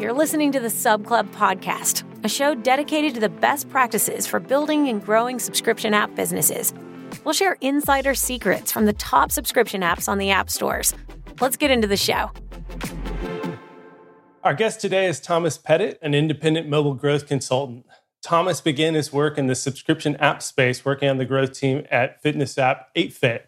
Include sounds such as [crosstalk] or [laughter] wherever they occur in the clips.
you're listening to the Sub Club podcast, a show dedicated to the best practices for building and growing subscription app businesses. We'll share insider secrets from the top subscription apps on the app stores. Let's get into the show. Our guest today is Thomas Petit, an independent mobile growth consultant. Thomas began his work in the subscription app space working on the growth team at fitness app 8Fit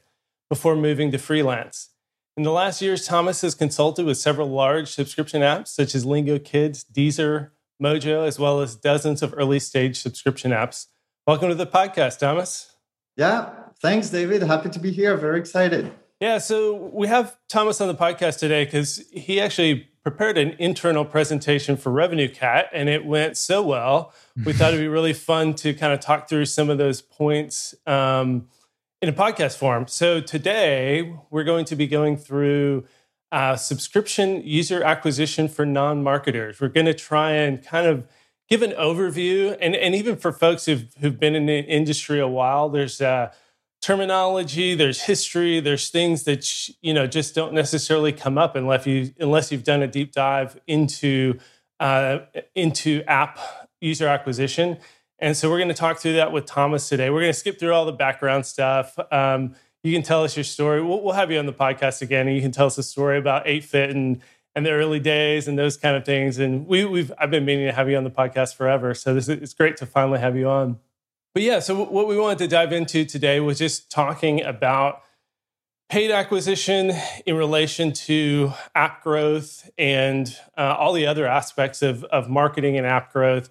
before moving to freelance. In the last years, Thomas has consulted with several large subscription apps such as Lingokids, Deezer, Mojo, as well as dozens of early stage subscription apps. Welcome to the podcast, Thomas. Yeah, thanks, David. Happy to be here. Very excited. Yeah, so we have Thomas on the podcast today because he actually prepared an internal presentation for RevenueCat and it went so well. We thought it'd be really fun to kind of talk through some of those points. Um, in a podcast form. So today we're going to be going through uh, subscription user acquisition for non marketers. We're going to try and kind of give an overview, and, and even for folks who've, who've been in the industry a while, there's uh, terminology, there's history, there's things that you know just don't necessarily come up unless you unless you've done a deep dive into uh, into app user acquisition. And so we're going to talk through that with Thomas today. We're going to skip through all the background stuff. Um, you can tell us your story. We'll, we'll, have you on the podcast again, and you can tell us a story about 8Fit and and the early days and those kind of things. And we, we've I've been meaning to have you on the podcast forever, so this is, it's great to finally have you on. But yeah, so what we wanted to dive into today was just talking about paid acquisition in relation to app growth and uh, all the other aspects of, of marketing and app growth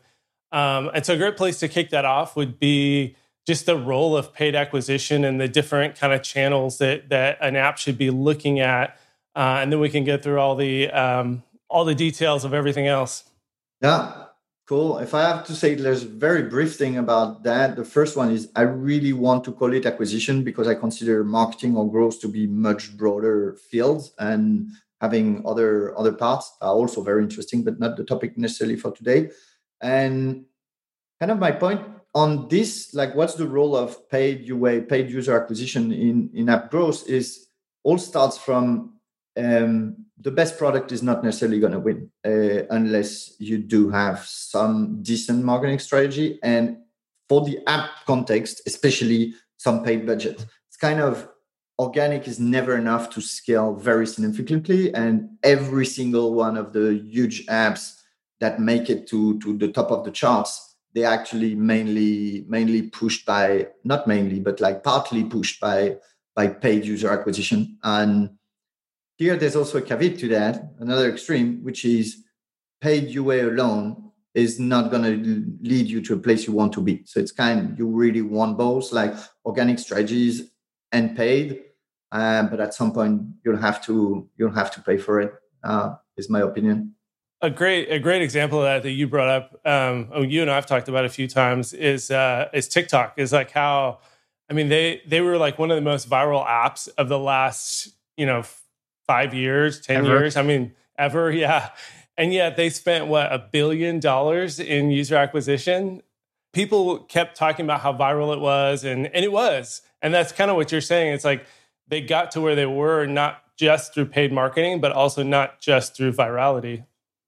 um, and so, a great place to kick that off would be just the role of paid acquisition and the different kind of channels that that an app should be looking at, uh, and then we can get through all the um, all the details of everything else. Yeah, cool. If I have to say, there's a very brief thing about that. The first one is I really want to call it acquisition because I consider marketing or growth to be much broader fields and having other other parts are also very interesting, but not the topic necessarily for today. And kind of my point on this, like what's the role of paid UA, paid user acquisition in, in app growth is all starts from um, the best product is not necessarily going to win uh, unless you do have some decent marketing strategy. And for the app context, especially some paid budget, it's kind of organic is never enough to scale very significantly. And every single one of the huge apps that make it to to the top of the charts they actually mainly mainly pushed by not mainly but like partly pushed by by paid user acquisition and here there's also a caveat to that another extreme which is paid ua alone is not going to lead you to a place you want to be so it's kind you really want both like organic strategies and paid um, but at some point you'll have to you'll have to pay for it. Uh, is my opinion a great a great example of that that you brought up um oh, you and i've talked about a few times is uh is tiktok is like how i mean they they were like one of the most viral apps of the last you know five years ten ever. years i mean ever [laughs] yeah. And yet they spent what a billion dollars in user acquisition. People kept talking about how viral it was and and it was. And that's kind of what you're saying. It's like they got to where they were not just through paid marketing but also not just through virality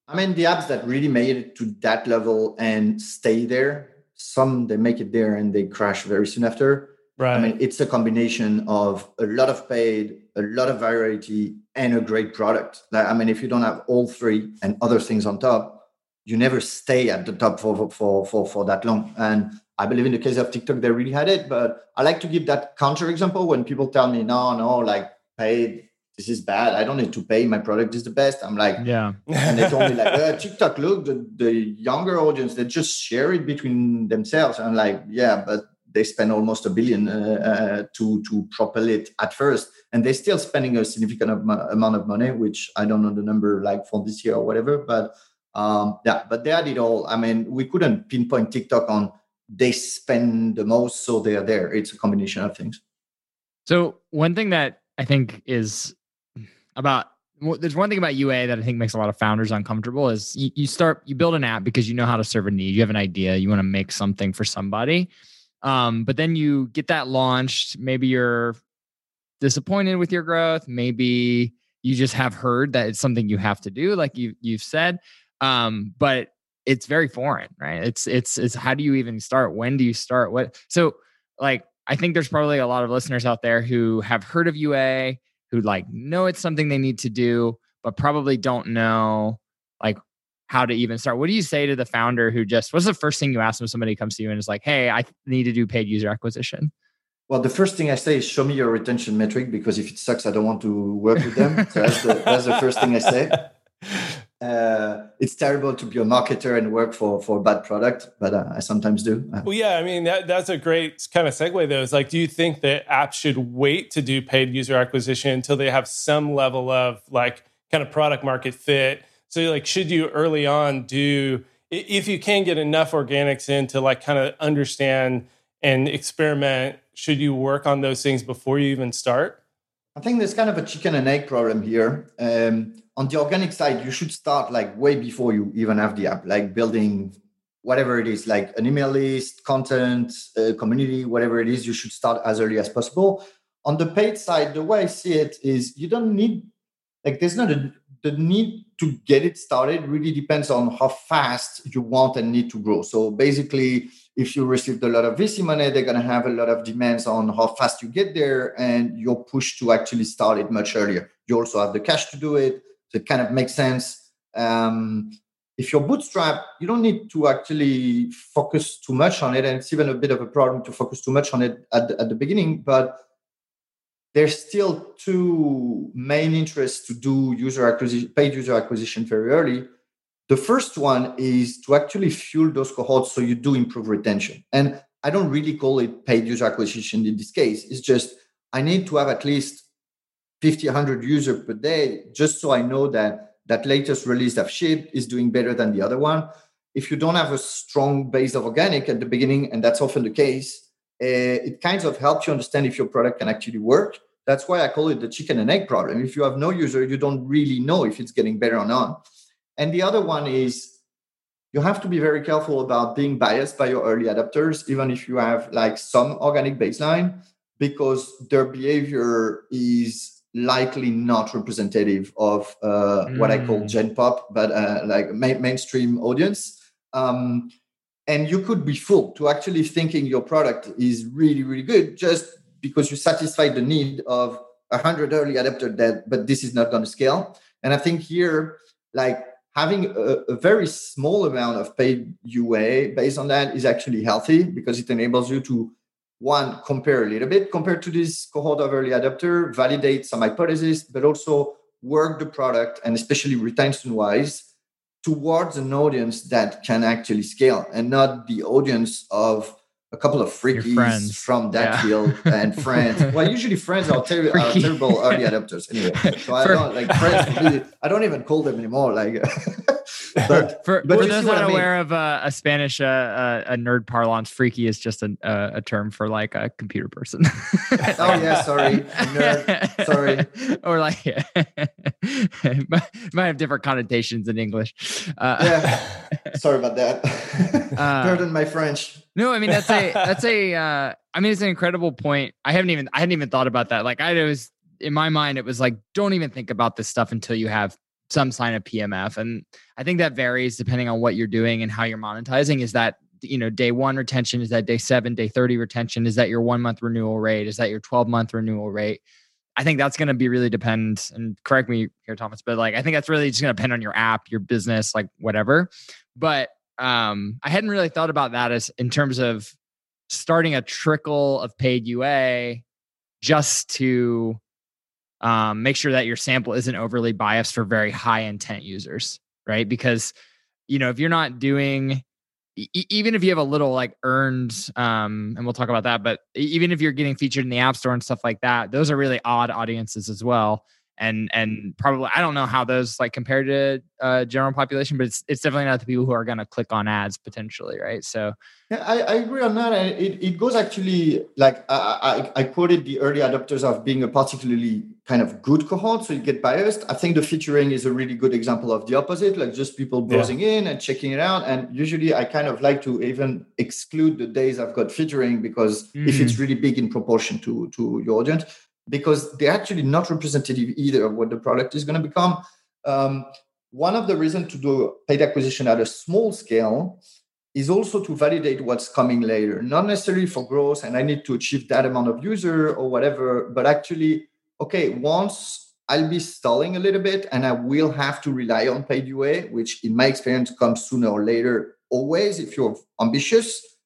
I mean, the apps that really made it to that level and stay there, some they make it there and they crash very soon after. Right. I mean, it's a combination of a lot of paid, a lot of virality, and a great product. Like, I mean, if you don't have all three and other things on top, you never stay at the top for for for for that long. And I believe in the case of TikTok, they really had it. But I like to give that counter example when people tell me, no, no, like paid this is bad. I don't need to pay. My product is the best. I'm like, yeah. And they told me like, [laughs] uh, TikTok, look, the, the younger audience, they just share it between themselves. I'm like, yeah, but they spend almost a billion uh, uh, to to propel it at first, and they're still spending a significant amount of money, which I don't know the number like for this year or whatever. But um, yeah, but they had it all. I mean, we couldn't pinpoint TikTok on they spend the most, so they're there. It's a combination of things. So one thing that I think is about there's one thing about UA that I think makes a lot of founders uncomfortable is you, you start you build an app because you know how to serve a need. You have an idea, you want to make something for somebody. Um, but then you get that launched. Maybe you're disappointed with your growth. Maybe you just have heard that it's something you have to do, like you you've said. Um, but it's very foreign, right? It's it's it's how do you even start? When do you start? What so like I think there's probably a lot of listeners out there who have heard of UA, who like know it's something they need to do, but probably don't know like how to even start. What do you say to the founder who just what's the first thing you ask when somebody comes to you and is like, "Hey, I need to do paid user acquisition"? Well, the first thing I say is show me your retention metric because if it sucks, I don't want to work with them. so that's the, that's the first thing I say. [laughs] Uh, it's terrible to be a marketer and work for for a bad product, but uh, I sometimes do. Uh, well, yeah, I mean that, that's a great kind of segue. Though, is like, do you think that apps should wait to do paid user acquisition until they have some level of like kind of product market fit? So, like, should you early on do if you can get enough organics in to like kind of understand and experiment? Should you work on those things before you even start? I think there's kind of a chicken and egg problem here. Um, on the organic side, you should start like way before you even have the app, like building whatever it is, like an email list, content, uh, community, whatever it is. You should start as early as possible. On the paid side, the way I see it is you don't need like there's not a the need to get it started really depends on how fast you want and need to grow. So basically, if you received a lot of VC money, they're going to have a lot of demands on how fast you get there, and you're pushed to actually start it much earlier. You also have the cash to do it, so it kind of makes sense. Um, if you're bootstrap, you don't need to actually focus too much on it, and it's even a bit of a problem to focus too much on it at the, at the beginning. But there's still two main interests to do user acquisition, paid user acquisition very early. The first one is to actually fuel those cohorts so you do improve retention. And I don't really call it paid user acquisition in this case. It's just I need to have at least 50, 100 users per day just so I know that that latest release I've shipped is doing better than the other one. If you don't have a strong base of organic at the beginning, and that's often the case, uh, it kind of helps you understand if your product can actually work. That's why I call it the chicken and egg problem. If you have no user, you don't really know if it's getting better or not. And the other one is you have to be very careful about being biased by your early adopters, even if you have like some organic baseline, because their behavior is likely not representative of uh, mm. what I call mm. Gen Pop, but uh, like ma- mainstream audience. Um, and you could be fooled to actually thinking your product is really, really good just because you satisfy the need of a hundred early adopter that but this is not going to scale and i think here like having a, a, very small amount of paid ua based on that is actually healthy because it enables you to one compare a little bit compared to this cohort of early adopter validate some hypotheses but also work the product and especially retention wise towards an audience that can actually scale and not the audience of a couple of freakies from that yeah. field and [laughs] friends. well, usually friends are, ter- are terrible early adopters anyway. So I don't like friends. Really, I don't even call them anymore. Like, [laughs] but [laughs] for, but for those not I mean. aware of uh, a Spanish uh, uh, a nerd parlance, freaky is just a, uh, a term for like a computer person. oh yeah, sorry, nerd. Sorry, or like might, might have different connotations in English. Uh, yeah, sorry about that. Pardon my French. No, I mean that's a [laughs] that's a. Uh, I mean it's an incredible point. I haven't even I hadn't even thought about that. Like I was in my mind, it was like don't even think about this stuff until you have some sign of PMF, and I think that varies depending on what you're doing and how you're monetizing. Is that you know day one retention? Is that day seven, day thirty retention? Is that your one month renewal rate? Is that your twelve month renewal rate? I think that's going to be really depend. And correct me here, Thomas, but like I think that's really just going to depend on your app, your business, like whatever. But um, I hadn't really thought about that as in terms of starting a trickle of paid UA just to um, make sure that your sample isn't overly biased for very high intent users, right? Because you know if you're not doing even if you have a little like earned um and we'll talk about that but even if you're getting featured in the app store and stuff like that those are really odd audiences as well and and probably I don't know how those like compare to uh, general population, but it's it's definitely not the people who are going to click on ads potentially, right? So yeah, I, I agree on that. It, it goes actually like I, I, I quoted the early adopters of being a particularly kind of good cohort, so you get biased. I think the featuring is a really good example of the opposite, like just people browsing yeah. in and checking it out. And usually, I kind of like to even exclude the days I've got featuring because mm. if it's mm. really big in proportion to to your audience because they're actually not representative either of what the product is going to become. Um, one of the reasons to do paid acquisition at a small scale is also to validate what's coming later, not necessarily for growth and I need to achieve that amount of user or whatever, but actually, okay, once I'll be stalling a little bit and I will have to rely on paid UA, which in my experience comes sooner or later, always if you're ambitious.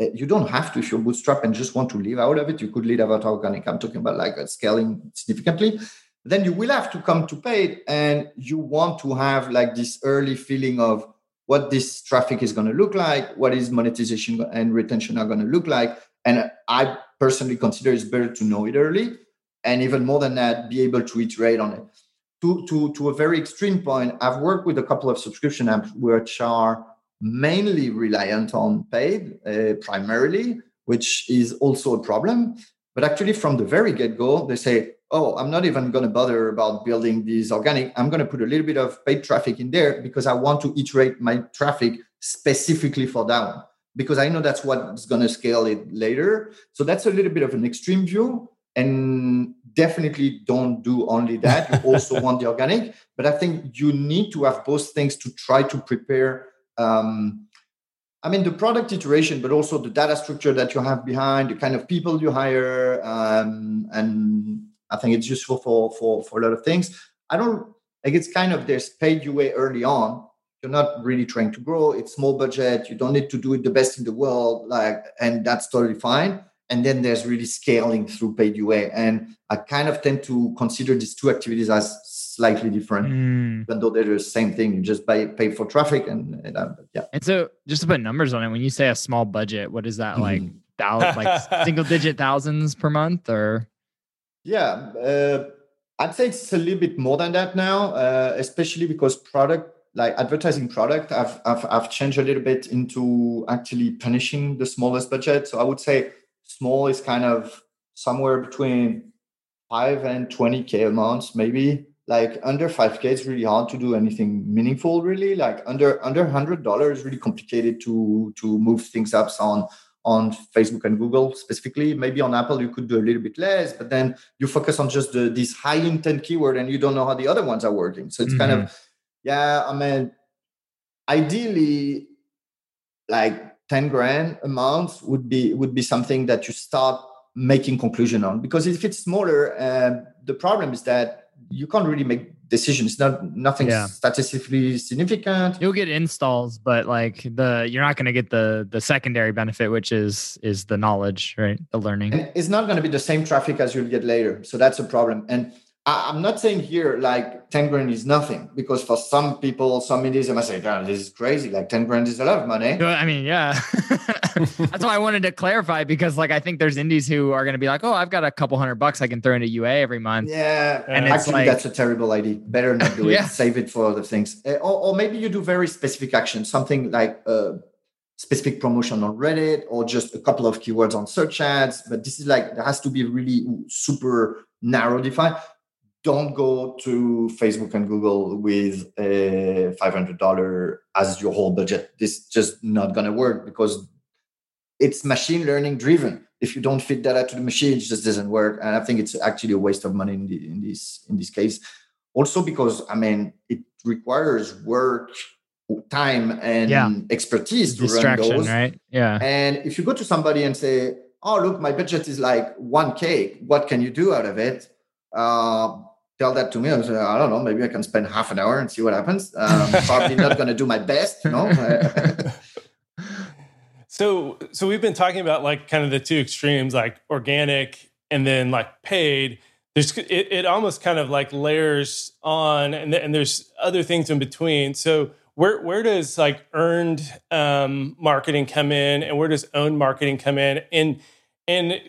Eh, you don't have to if you're bootstrap and just want to live out of it. You could live out organic. I'm talking about like scaling significantly then you will have to come to paid and you want to have like this early feeling of what this traffic is going to look like what is monetization and retention are going to look like and i personally consider it's better to know it early and even more than that be able to iterate on it to, to, to a very extreme point i've worked with a couple of subscription apps which are mainly reliant on paid uh, primarily which is also a problem but actually from the very get-go they say oh, I'm not even going to bother about building these organic. I'm going to put a little bit of paid traffic in there because I want to iterate my traffic specifically for that one because I know that's what's going to scale it later. So that's a little bit of an extreme view. And definitely don't do only that. You [laughs] also want the organic, but I think you need to have both things to try to prepare. Um, I mean, the product iteration, but also the data structure that you have behind, the kind of people you hire, um, and I think it's useful for for for a lot of things. I don't like it's kind of there's paid UA early on. You're not really trying to grow. It's small budget. You don't need to do it the best in the world, like, and that's totally fine. And then there's really scaling through paid UA. And I kind of tend to consider these two activities as slightly different, mm. even though they're the same thing. You just pay pay for traffic, and, and uh, yeah. And so, just to put numbers on it, when you say a small budget, what is that like? Mm. Thousand, like [laughs] single digit thousands per month, or yeah, uh, I'd say it's a little bit more than that now, uh, especially because product like advertising product, I've, I've I've changed a little bit into actually punishing the smallest budget. So I would say small is kind of somewhere between five and twenty k a month, maybe. Like under five k, it's really hard to do anything meaningful. Really, like under under hundred dollars, is really complicated to to move things up on on Facebook and Google specifically. Maybe on Apple, you could do a little bit less, but then you focus on just the, these high intent keyword and you don't know how the other ones are working. So it's mm-hmm. kind of, mm-hmm. yeah, I mean, ideally, like 10 grand a month would be would be something that you start making conclusion on because if it's smaller uh, the problem is that you can't really make decisions. Not nothing yeah. statistically significant. You'll get installs, but like the you're not going to get the the secondary benefit, which is is the knowledge, right? The learning. And it's not going to be the same traffic as you'll get later. So that's a problem. And I, am not saying here like 10 grand is nothing because for some people, some indies, might say, "Damn, this is crazy. Like 10 grand is a lot of money." I mean, yeah. [laughs] That's why I wanted to clarify because, like, I think there's indies who are going to be like, "Oh, I've got a couple hundred bucks I can throw into UA every month." Yeah, and actually, like, that's a terrible idea. Better not do [laughs] it. yeah. Save it for other things, uh, or, or, maybe you do very specific action, something like. Uh, specific promotion on Reddit or just a couple of keywords on search ads. But this is like, there has to be really super narrow defined don't go to Facebook and Google with a $500 as your whole budget. This is just not going to work because it's machine learning driven. If you don't fit data to the machine, it just doesn't work. And I think it's actually a waste of money in, the, in this in this case. Also because I mean it requires work, time, and yeah. expertise to run those. Right? Yeah. And if you go to somebody and say, "Oh, look, my budget is like one k. What can you do out of it?" Uh, tell that to me, I say, I don't know, maybe I can spend half an hour and see what happens. Um, [laughs] probably not going to do my best, you know. [laughs] so, so we've been talking about like kind of the two extremes, like organic and then like paid. There's it, it almost kind of like layers on, and, and there's other things in between. So, where where does like earned um, marketing come in, and where does owned marketing come in? And and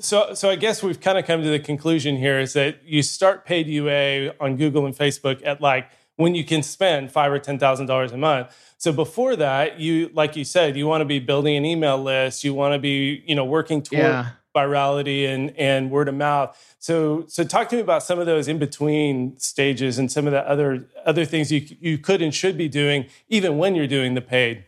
so, so I guess we've kind of come to the conclusion here is that you start paid UA on Google and Facebook at like when you can spend five or ten thousand dollars a month. So before that, you like you said, you want to be building an email list, you want to be you know working toward yeah. virality and and word of mouth. So so talk to me about some of those in between stages and some of the other other things you you could and should be doing even when you're doing the paid.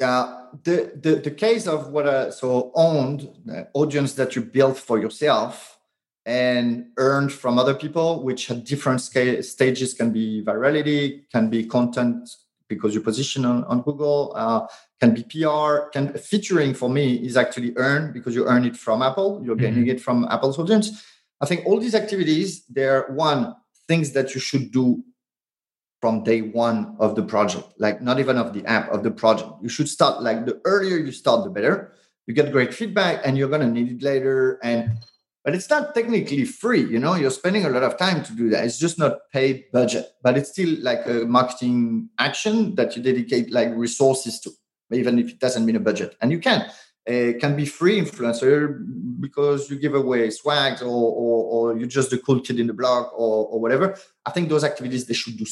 Yeah the, the, the case of what a so owned uh, audience that you built for yourself and earned from other people, which at different scale, stages can be virality, can be content because you position on, on Google, uh, can be PR, can featuring for me is actually earned because you earn it from Apple, you're getting mm-hmm. it from Apple's audience. I think all these activities, they're one things that you should do from day one of the project, like not even of the app, of the project. You should start like the earlier you start, the better. You get great feedback and you're to need it later. And but it's not technically free you know you're spending a lot of time to do that it's just not paid budget but it's still like a marketing action that you dedicate like resources to even if it doesn't mean a budget and you can it can be free influencer because you give away swags or, or, or you're just the cool kid in the block or, or whatever i think those activities they should do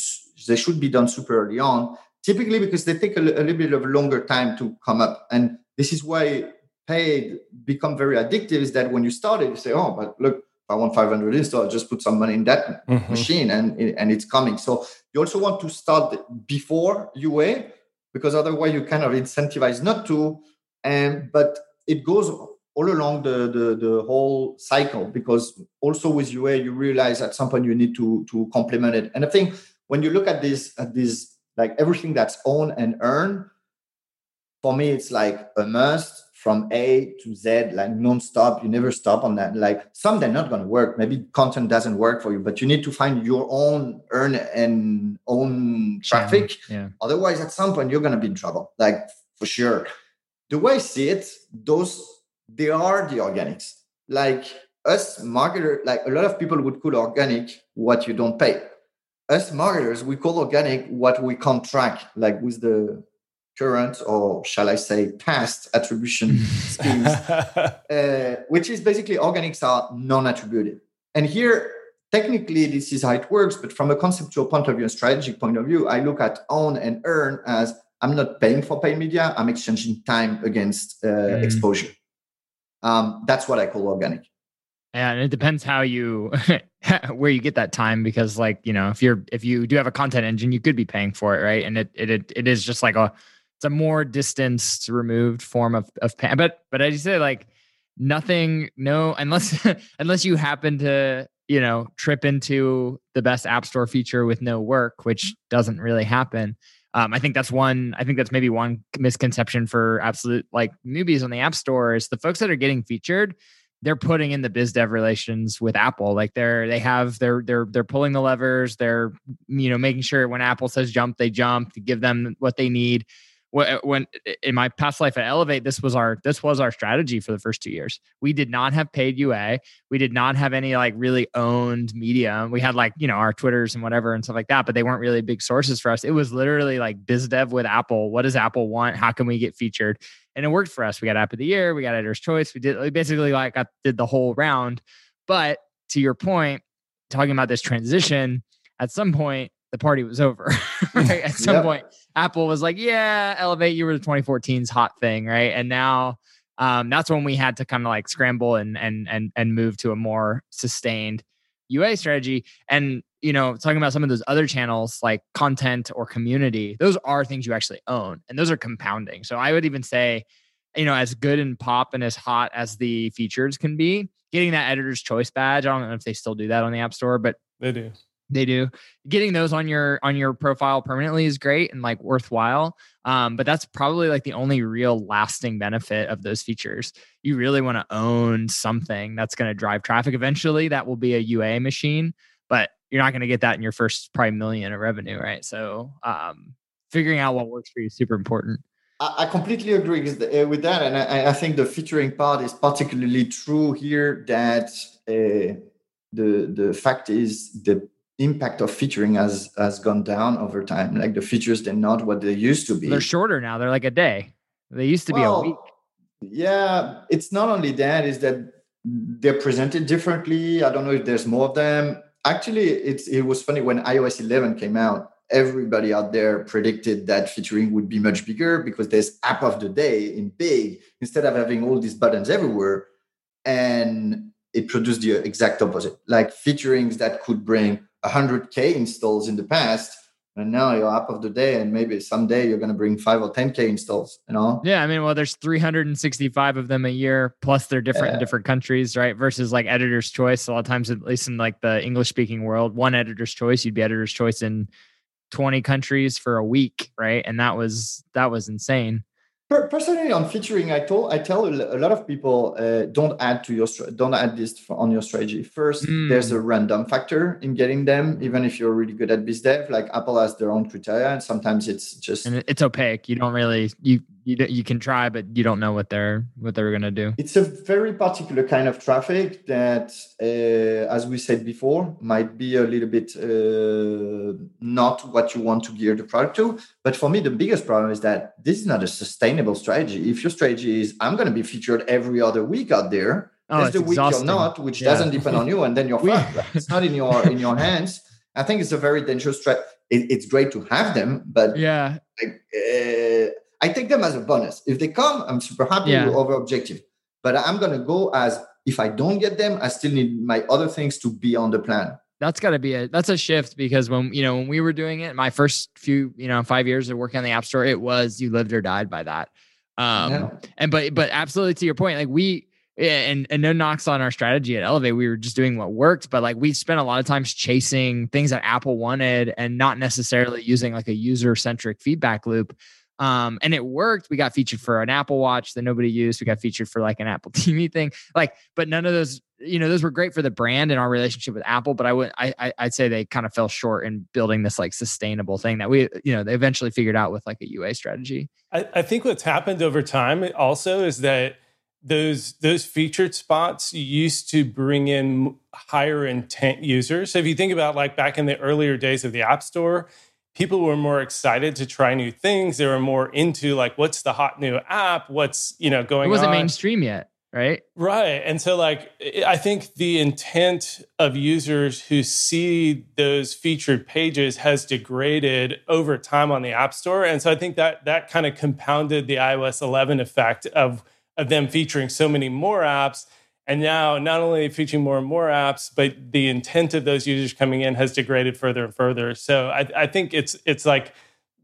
they should be done super early on typically because they take a, a little bit of a longer time to come up and this is why paid become very addictive is that when you start it, you say, oh, but look, if I want 500 install, just put some money in that mm-hmm. machine and, and it's coming. So you also want to start before UA because otherwise you kind of incentivize not to. And but it goes all along the, the, the whole cycle because also with UA you realize at some point you need to to complement it. And I think when you look at this at this like everything that's own and earn, for me it's like a must from A to Z, like non-stop. You never stop on that. Like some they're not going to work. Maybe content doesn't work for you, but you need to find your own earn and own traffic. Yeah. Otherwise, at some point you're going to be in trouble. Like for sure. The way I see it, those they are the organics. Like us marketer, like a lot of people would call organic what you don't pay. Us marketers, we call organic what we contract, like with the current or shall I say past attribution [laughs] schemes, uh, which is basically organics are non-attributed. And here, technically, this is how it works. But from a conceptual point of view, a strategic point of view, I look at own and earn as I'm not paying for paid media. I'm exchanging time against uh, mm. exposure. Um, that's what I call organic. And it depends how you [laughs] where you get that time because like you know if you're if you do have a content engine you could be paying for it right and it it it is just like a it's a more distanced, removed form of of pain. But but as you say, like nothing, no, unless [laughs] unless you happen to you know trip into the best app store feature with no work, which doesn't really happen. Um, I think that's one. I think that's maybe one misconception for absolute like newbies on the app store is the folks that are getting featured they're putting in the biz dev relations with Apple. Like they're they have they're they're they're pulling the levers. They're you know making sure when Apple says jump, they jump to give them what they need Uh, when in my past life at elevate this was our this was our strategy for the first two years. We did not have paid ua we did not have any like really owned media. We had like you know our twitters and whatever and stuff like that but they weren't really big sources for us. It was literally like biz dev with apple. What does apple want? How can we get featured? And it worked for us. We got app of the year. We got editor's choice. We did we basically like got, did the whole round. But to your point talking about this transition at some point the party was over. [laughs] right? At some yep. point, Apple was like, "Yeah, Elevate, you were the 2014's hot thing, right?" And now, um, that's when we had to kind of like scramble and and and and move to a more sustained UA strategy. And you know, talking about some of those other channels like content or community, those are things you actually own, and those are compounding. So I would even say, you know, as good and pop and as hot as the features can be, getting that editor's choice badge. I don't know if they still do that on the App Store, but they do. They do. Getting those on your on your profile permanently is great and like worthwhile. Um, but that's probably like the only real lasting benefit of those features. You really want to own something that's going to drive traffic. Eventually, that will be a UA machine, but you're not going to get that in your first probably million of revenue, right? So, um, figuring out what works for you is super important. I completely agree with that, and I, I think the featuring part is particularly true here. That uh, the the fact is the impact of featuring has has gone down over time. Like the features, they're not what they used to be. They're shorter now. They're like a day. They used to well, be a week. Yeah, it's not only that; is that they're presented differently. I don't know if there's more of them. Actually, it's it was funny when iOS 11 came out. Everybody out there predicted that featuring would be much bigger because there's app of the day in big instead of having all these buttons everywhere. And it produced the exact opposite, like featurings that could bring 100k installs in the past and now you're up of the day and maybe someday you're going to bring 5 or 10k installs you know? Yeah i mean well there's 365 of them a year plus they're different yeah. in different countries right versus like editor's choice. A lot of times at least in like the english speaking world one editor's choice you'd be editor's choice in 20 countries for a week right and that was that was insane Personally, on featuring, I told I tell a lot of people uh, don't add to your don't add this on your strategy. First, mm. there's a random factor in getting them, even if you're really good at biz dev. Like Apple has their own criteria, and sometimes it's just and it's opaque. You don't really you you you can try, but you don't know what they're what they're gonna do. It's a very particular kind of traffic that, uh, as we said before, might be a little bit uh, not what you want to gear the product to. But for me, the biggest problem is that this is not a sustainable strategy. If your strategy is I'm going to be featured every other week out there, oh, there's the week you're not, which yeah. doesn't depend on you, and then you're [laughs] fucked. it's not in your in your [laughs] hands. I think it's a very dangerous strategy. It, it's great to have them, but yeah. Like, uh, I take them as a bonus. If they come, I'm super happy yeah. over objective. But I'm going to go as if I don't get them, I still need my other things to be on the plan. That's got to be a that's a shift because when you know when we were doing it, my first few you know five years of working on the App Store, it was you lived or died by that. Um, yeah. and but but absolutely to your point, like we and and no knocks on our strategy at Elevate. We were just doing what worked, but like we spent a lot of times chasing things that Apple wanted and not necessarily using like a user centric feedback loop. Um, and it worked. We got featured for an Apple Watch that nobody used. We got featured for like an Apple [laughs] TV thing. Like, but none of those, you know, those were great for the brand and our relationship with Apple. But I would, I, I'd say they kind of fell short in building this like sustainable thing that we, you know, they eventually figured out with like a UA strategy. I, I think what's happened over time also is that those those featured spots used to bring in higher intent users. So if you think about like back in the earlier days of the App Store, people were more excited to try new things. They were more into like, what's the hot new app? What's you know going? On? It wasn't on? mainstream yet, right? Right, and so like I think the intent of users who see those featured pages has degraded over time on the App Store, and so I think that that kind of compounded the iOS 11 effect of of them featuring so many more apps and now, not only featuring more and more apps, but the intent of those users coming in has degraded further and further. So I, I think it's it's like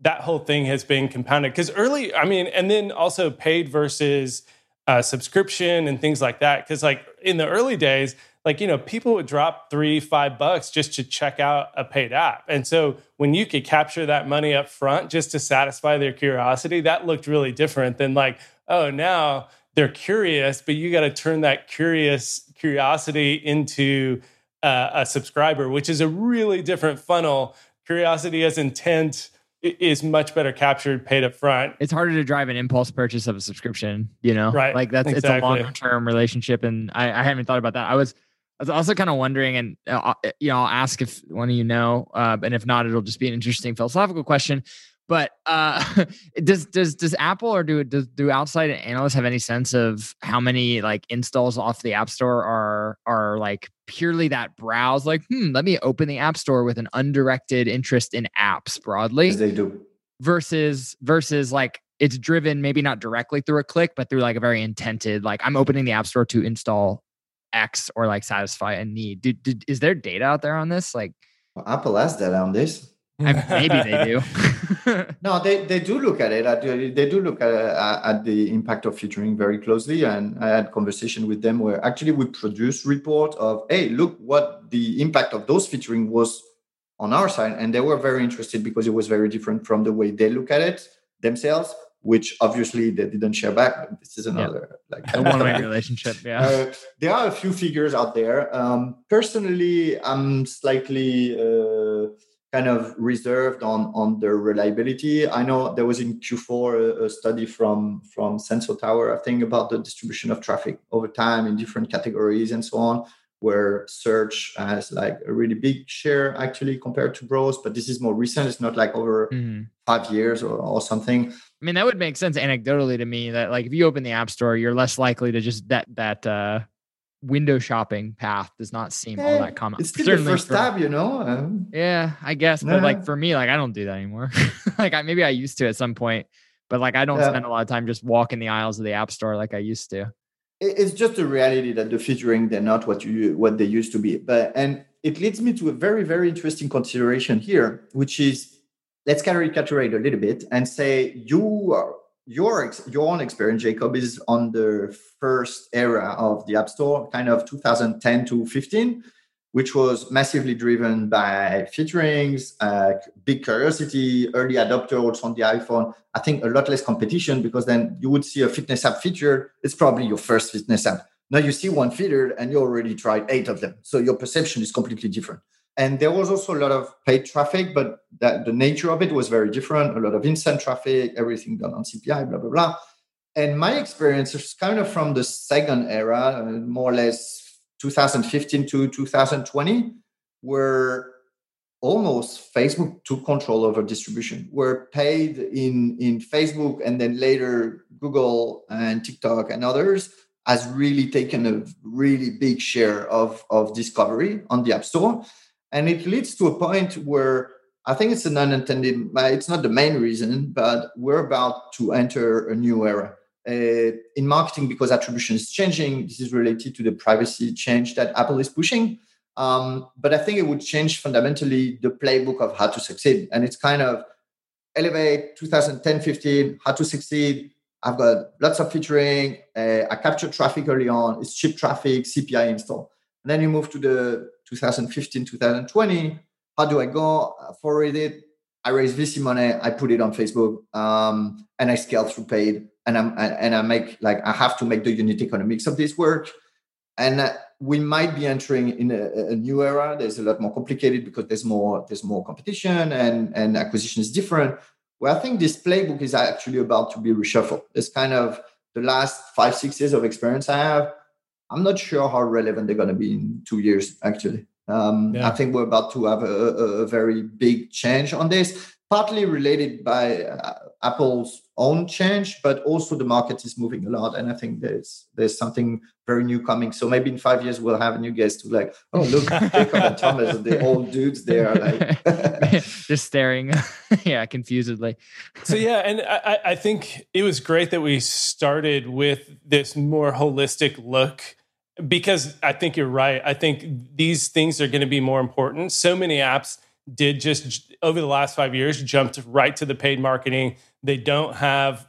that whole thing has been compounded because early, I mean, and then also paid versus uh, subscription and things like that. Because like in the early days, like you know, people would drop three, five bucks just to check out a paid app, and so when you could capture that money up front just to satisfy their curiosity, that looked really different than like, oh, now they're curious, but you got to turn that curious curiosity into uh, a subscriber, which is a really different funnel. Curiosity as intent is much better captured paid up front. It's harder to drive an impulse purchase of a subscription, you know? Right. Like that's exactly. it's a longer term relationship. And I, I haven't thought about that. I was I was also kind of wondering, and uh, you know, I'll ask if one of you know, uh, and if not, it'll just be an interesting philosophical question. But uh, [laughs] does does does Apple or do does, do outside analysts have any sense of how many like installs off the App Store are are like purely that browse? Like, hmm, let me open the App Store with an undirected interest in apps broadly. They do. Versus versus like it's driven maybe not directly through a click, but through like a very intended like I'm opening the App Store to install X or like satisfy a need. Do, do, is there data out there on this? Like well, Apple has data on this. Maybe they do. [laughs] no, they, they do look at it. They do look at, at the impact of featuring very closely. And I had conversation with them where actually we produce report of, hey, look what the impact of those featuring was on our side. And they were very interested because it was very different from the way they look at it themselves, which obviously they didn't share back. But this is another yeah. like a one-way relationship. Yeah, uh, there are a few figures out there. Um, personally, I'm slightly. Uh, kind of reserved on on the reliability. I know there was in Q4 a, a, study from from Sensor Tower, I think, about the distribution of traffic over time in different categories and so on, where search has like a really big share actually compared to browse. But this is more recent. It's not like over mm-hmm. five years or, or something. I mean, that would make sense anecdotally to me that like if you open the app store, you're less likely to just that that uh window shopping path does not seem all that common. It's still Certainly the first for, tab, you know. Um, yeah, I guess, but like for me, like I don't do that anymore. [laughs] like I maybe I used to at some point, but like I don't yeah. spend a lot of time just walking the aisles of the app store like I used to. It's just a reality that the featuring they're not what you what they used to be. But and it leads me to a very very interesting consideration here, which is let's caricature a little bit and say you are your your own experience, Jacob, is on the first era of the App Store, kind of 2010 to 15, which was massively driven by featurings, uh, big curiosity, early adopters on the iPhone. I think a lot less competition because then you would see a fitness app feature. It's probably your first fitness app. Now you see one feature and you already tried eight of them, so your perception is completely different. And there was also a lot of paid traffic, but that the nature of it was very different. A lot of instant traffic, everything done on CPI, blah blah blah. And my experience is kind of from the second era, uh, more or less 2015 to 2020, where almost Facebook took control over distribution. Were paid in in Facebook, and then later Google and TikTok and others has really taken a really big share of of discovery on the App Store and it leads to a point where I think it's an unintended, it's not the main reason, but we're about to enter a new era. Uh, in marketing, because attribution is changing, this is related to the privacy change that Apple is pushing. Um, but I think it would change fundamentally the playbook of how to succeed. And it's kind of elevate 2010, 15, how to succeed. I've got lots of featuring. Uh, I capture traffic early on. It's cheap traffic, CPI install. And then you move to the 2015, 2020. How do I go for it? I raise VC money, I put it on Facebook, um, and I scale through paid, and I'm and I make like I have to make the unit economics of this work, and uh, we might be entering in a, a, new era. There's a lot more complicated because there's more there's more competition and and acquisition is different. Well, I think this playbook is actually about to be reshuffled. It's kind of the last five six years of experience I have I'm not sure how relevant they're going to be in two years, actually. Um, yeah. I think we're about to have a, a, a, very big change on this, partly related by uh, Apple's own change, but also the market is moving a lot, and I think there's there's something very new coming. So maybe in five years we'll have a new guest to like, oh look, [laughs] Jacob and Thomas, and the old dudes there, like [laughs] just staring, [laughs] yeah, confusedly. so yeah, and I, I think it was great that we started with this more holistic look because I think you're right. I think these things are going to be more important. So many apps did just over the last five years jumped right to the paid marketing. They don't have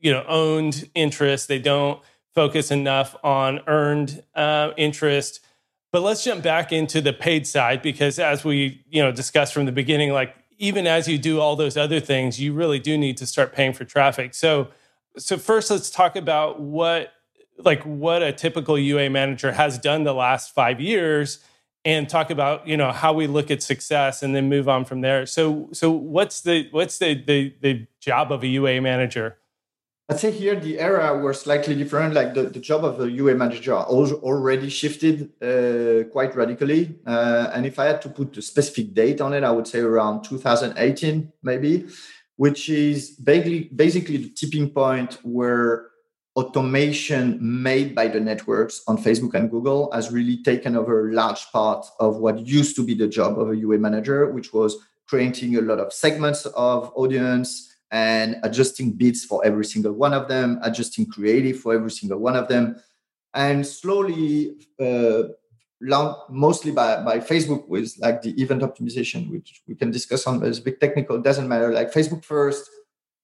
you know owned interest. They don't focus enough on earned uh, interest. But let's jump back into the paid side because as we you know discussed from the beginning, like even as you do all those other things, you really do need to start paying for traffic. So so first, let's talk about what like what a typical UA manager has done the last five years and talk about you know how we look at success and then move on from there. So so what's the what's the the, the job of a ua manager? I'd say here the era were slightly different like the, the job of a ua manager already shifted uh, quite radically. Uh, and if i had to put a specific date on it i would say around 2018 maybe which is basically basically the tipping point where automation made by the networks on Facebook and Google has really taken over a large part of what used to be the job of a UA manager, which was creating a lot of segments of audience and adjusting bids for every single one of them, adjusting creative for every single one of them. And slowly, uh, mostly by, by Facebook with like the event optimization, which we can discuss on, it's a bit technical, doesn't matter. Like Facebook first,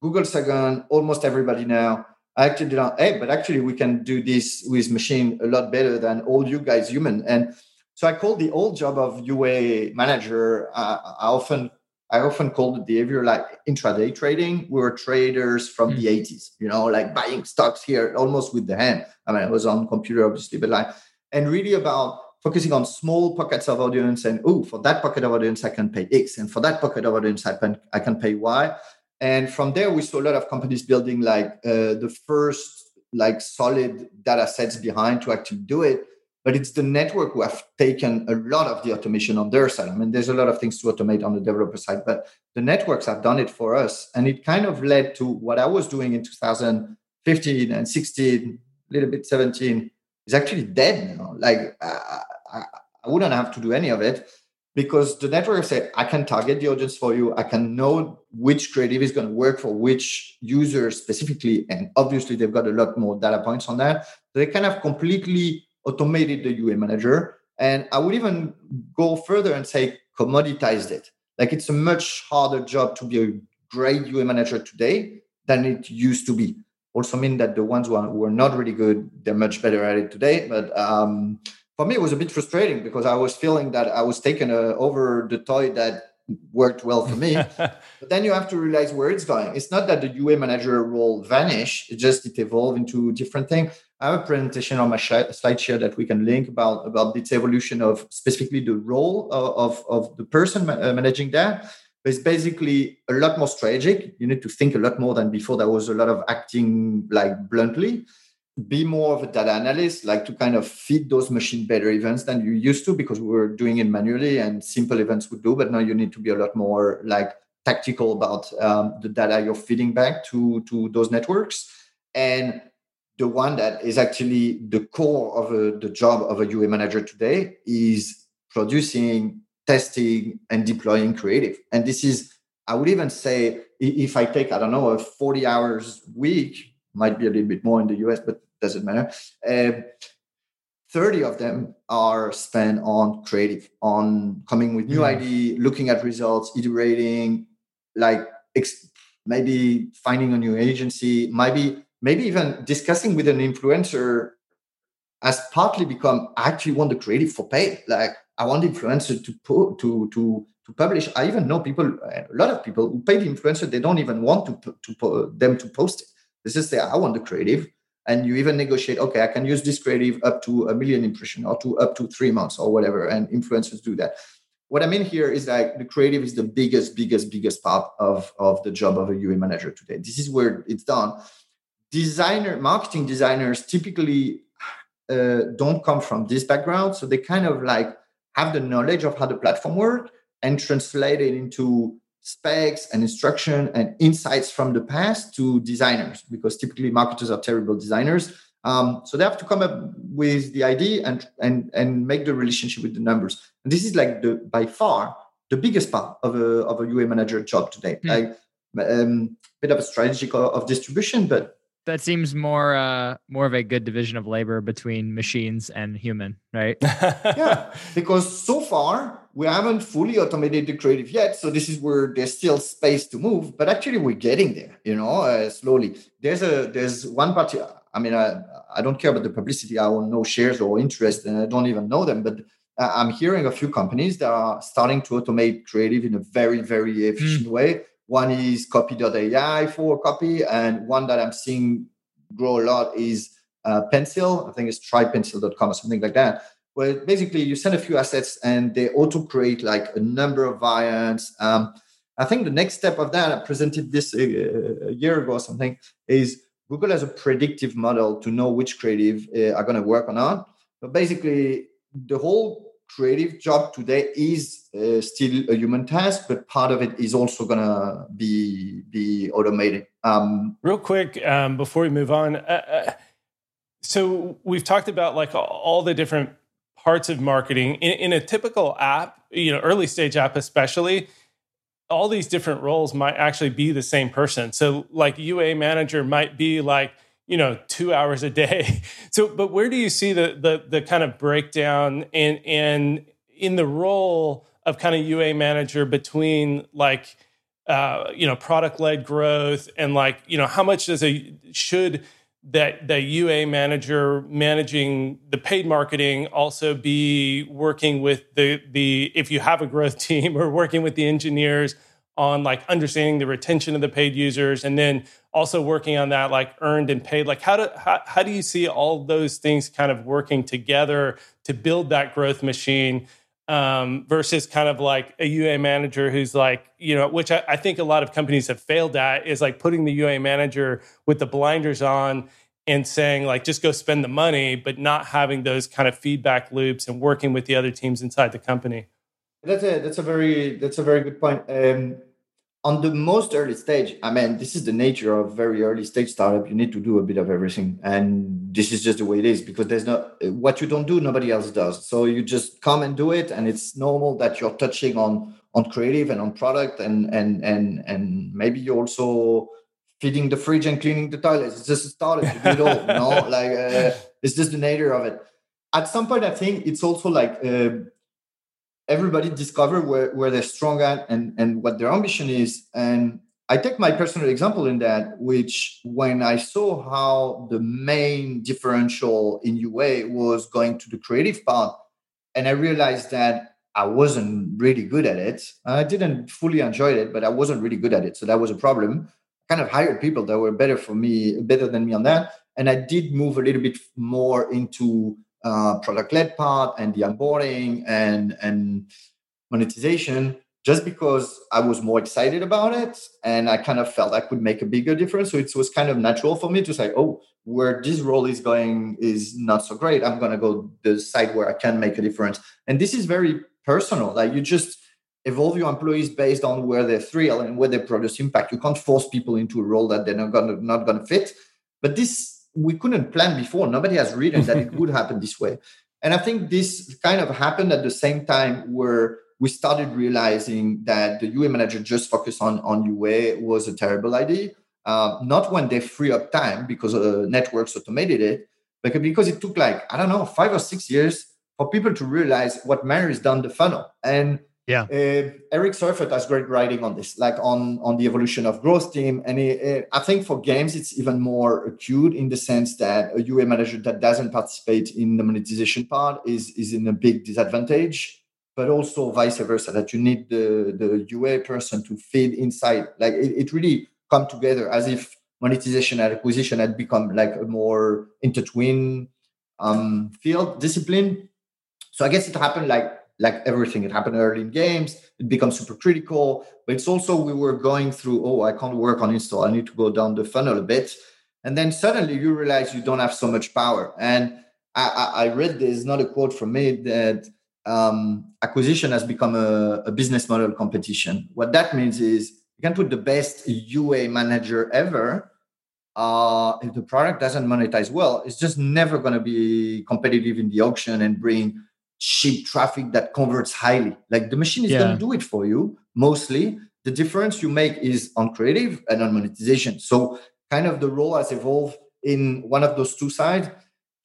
Google second, almost everybody now I actually did not, hey, but actually we can do this with machine a lot better than all you guys human. And so I called the old job of UA manager. Uh, I often I often called it behavior like intraday trading. We were traders from mm. the 80s, you know, like buying stocks here almost with the hand. I mean, I was on computer obviously, but like, and really about focusing on small pockets of audience and oh, for that pocket of audience, I can pay X. And for that pocket of audience, I can, I can pay Y. And from there, we saw a lot of companies building like uh, the first like solid data sets behind to actually do it. But it's the network who have taken a lot of the automation on their side. I mean, there's a lot of things to automate on the developer side, but the networks have done it for us. And it kind of led to what I was doing in 2015 and 16, a little bit 17, is actually dead now. Like I, I, I wouldn't have to do any of it because the network said i can target the audience for you i can know which creative is going to work for which user specifically and obviously they've got a lot more data points on that they kind of completely automated the ua manager and i would even go further and say commoditized it Like it's a much harder job to be a great UA manager today than it used to be. Also mean that the ones who are, who are not really good, they're much better at it today. But um, for me, it was a bit frustrating because I was feeling that I was taking uh, over the toy that worked well for me. [laughs] but then you have to realize where it's going. It's not that the UA manager role vanish; it just it evolved into different thing. I have a presentation on my SlideShare that we can link about about this evolution of specifically the role of of, of the person ma- uh, managing that. But it's basically a lot more strategic. You need to think a lot more than before. There was a lot of acting like bluntly be more of a data analyst, like to kind of feed those machine better events than you used to because we were doing it manually and simple events would do. But now you need to be a lot more like tactical about um, the data you're feeding back to to those networks. And the one that is actually the core of a, the job of a UA manager today is producing, testing, and deploying creative. And this is, I would even say, if I take, I don't know, a 40 hours week, might be a little bit more in the US, but doesn't matter. Uh, 30 of them are spent on creative, on coming with new mm. ID, looking at results, iterating, like ex- maybe finding a new agency, maybe maybe even discussing with an influencer has partly become I actually want the creative for pay. Like I want the influencer to put to to to publish. I even know people, a lot of people who pay the influencer, they don't even want to to them to post it. They just say, I want the creative and you even negotiate okay i can use this creative up to a million impression or to up to three months or whatever and influencers do that. What i mean here is that the creative is the biggest biggest biggest part of of the job of a ua manager today. This is where it's done. Designer marketing designers typically uh, don't come from this background so they kind of like have the knowledge of how the platform works and translate it into specs and instruction and insights from the past to designers because typically marketers are terrible designers. Um, so they have to come up with the idea and and and make the relationship with the numbers. And this is like the by far the biggest part of a of a ua manager job today. Mm. like um, bit of a strategy of distribution but that seems more uh more of a good division of labor between machines and human right? [laughs] Yeah because so far we haven't fully automated the creative yet so this is where there's still space to move but actually we're getting there you know uh, slowly there's a there's one party i mean I, I don't care about the publicity i own no shares or interest and i don't even know them but i'm hearing a few companies that are starting to automate creative in a very very efficient mm. way one is copy.ai for copy, and one that I'm seeing grow a lot is uh, Pencil. I think it's trypencil.com or something like that. Where basically you send a few assets and they auto create like a number of variants. Um, I think the next step of that, I presented this a, a year ago or something, is Google has a predictive model to know which creative uh, are going to work or not. But basically, the whole creative job today is uh, still a human task, but part of it is also going to be be automated. Um, Real quick um, before we move on, uh, uh, so we've talked about like all the different parts of marketing in, in a typical app, you know, early stage app especially. All these different roles might actually be the same person. So, like UA manager might be like you know two hours a day [laughs] so but where do you see the the, the kind of breakdown and and in the role of kind of ua manager between like uh, you know product led growth and like you know how much does a should that the UA manager managing the paid marketing also be working with the the if you have a growth [laughs] team or working with the engineers on like understanding the retention of the paid users and then also working on that like earned and paid like how do how, how do you see all those things kind of working together to build that growth machine um, versus kind of like a UA manager who's like, you know, which I, I, think a lot of companies have failed at is like putting the UA manager with the blinders on and saying like just go spend the money, but not having those kind of feedback loops and working with the other teams inside the company. That's a that's a very that's a very good point. Um, on the most early stage, I mean, this is the nature of very early stage startup. You need to do a bit of everything, and this is just the way it is because there's not what you don't do, nobody else does. So you just come and do it, and it's normal that you're touching on on creative and on product, and and and and maybe you're also feeding the fridge and cleaning the toilets. It's just a startup. You do it all, you know. [laughs] Like uh, it's just the nature of it. At some point, I think it's also like. Uh, everybody discover where, where they're strong at and, and what their ambition is. And I take my personal example in that, which when I saw how the main differential in UA was going to the creative part, and I realized that I wasn't really good at it. I didn't fully enjoy it, but I wasn't really good at it. So that was a problem. I kind of hired people that were better for me, better than me on that. And I did move a little bit more into uh, product led part and the onboarding and and monetization just because I was more excited about it and I kind of felt I could make a bigger difference. So it was kind of natural for me to say, oh, where this role is going is not so great. I'm going to go the side where I can make a difference. And this is very personal. Like you just evolve your employees based on where they thrill and where they produce impact. You can't force people into a role that they're not going to not going to fit. But this we couldn't plan before. Nobody has written that it [laughs] would happen this way. And I think this kind of happened at the same time where we started realizing that the UA manager just focus on, on UA was a terrible idea. Uh, not when they free up time because uh, networks automated it, but because it took like, I don't know, five or six years for people to realize what matters down the funnel. And yeah, uh, Eric Seufert has great writing on this, like on on the evolution of growth team. And it, I think for games, it's even more acute in the sense that a UA manager that doesn't participate in the monetization part is is in a big disadvantage but also vice versa that you need the the UA person to feed inside. Like it, it really come together as if monetization and acquisition had become like a more intertwined um, field discipline. So I guess it happened like like everything. It happened early in games. It becomes super critical. But it's also we were going through. Oh, I can't work on install. I need to go down the funnel a bit. And then suddenly you realize you don't have so much power. And I, I, read this, not a quote from me, that um, acquisition has become a, a, business model competition. What that means is you can put the best UA manager ever. Uh, if the product doesn't monetize well, it's just never going to be competitive in the auction and bring cheap traffic that converts highly. Like the machine is yeah. going to do it for you mostly. The difference you make is on creative and on monetization. So, kind of the role has evolved in one of those two sides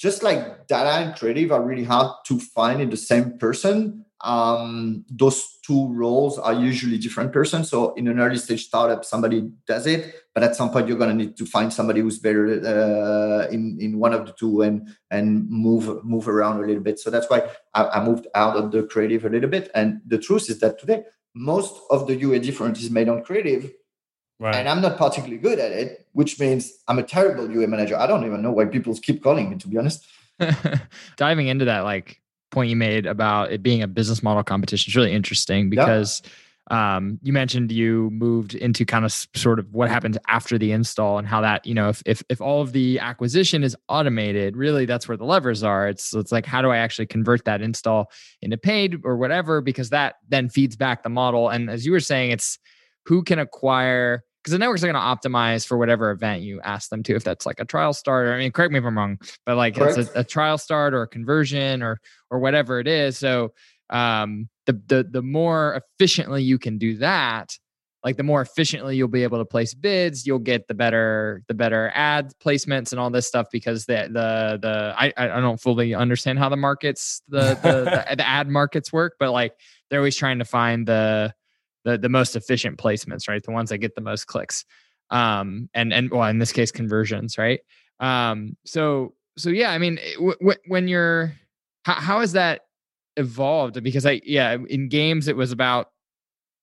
just like data and creative are really hard to find in the same person um, those two roles are usually different persons so in an early stage startup somebody does it but at some point you're going to need to find somebody who's better uh, in in one of the two and and move move around a little bit so that's why I, I moved out of the creative a little bit and the truth is that today most of the ua difference is made on creative Right. And I'm not particularly good at it, which means I'm a terrible UA manager. I don't even know why people keep calling me, to be honest. [laughs] Diving into that like point you made about it being a business model competition is really interesting because yeah. um, you mentioned you moved into kind of sort of what happens after the install and how that you know if if if all of the acquisition is automated, really that's where the levers are. It's it's like how do I actually convert that install into paid or whatever because that then feeds back the model. And as you were saying, it's who can acquire because the networks are going to optimize for whatever event you ask them to. If that's like a trial start, or I mean, correct me if I'm wrong, but like it's a, a, trial start or a conversion or or whatever it is. So um, the the the more efficiently you can do that, like the more efficiently you'll be able to place bids, you'll get the better the better ad placements and all this stuff because the the the I I don't fully understand how the markets the the, the, [laughs] the ad markets work, but like they're always trying to find the the the most efficient placements, right? The ones that get the most clicks, um, and and well, in this case, conversions, right? Um, so so yeah, I mean, w- w- when you're how, how has that evolved? Because I yeah, in games it was about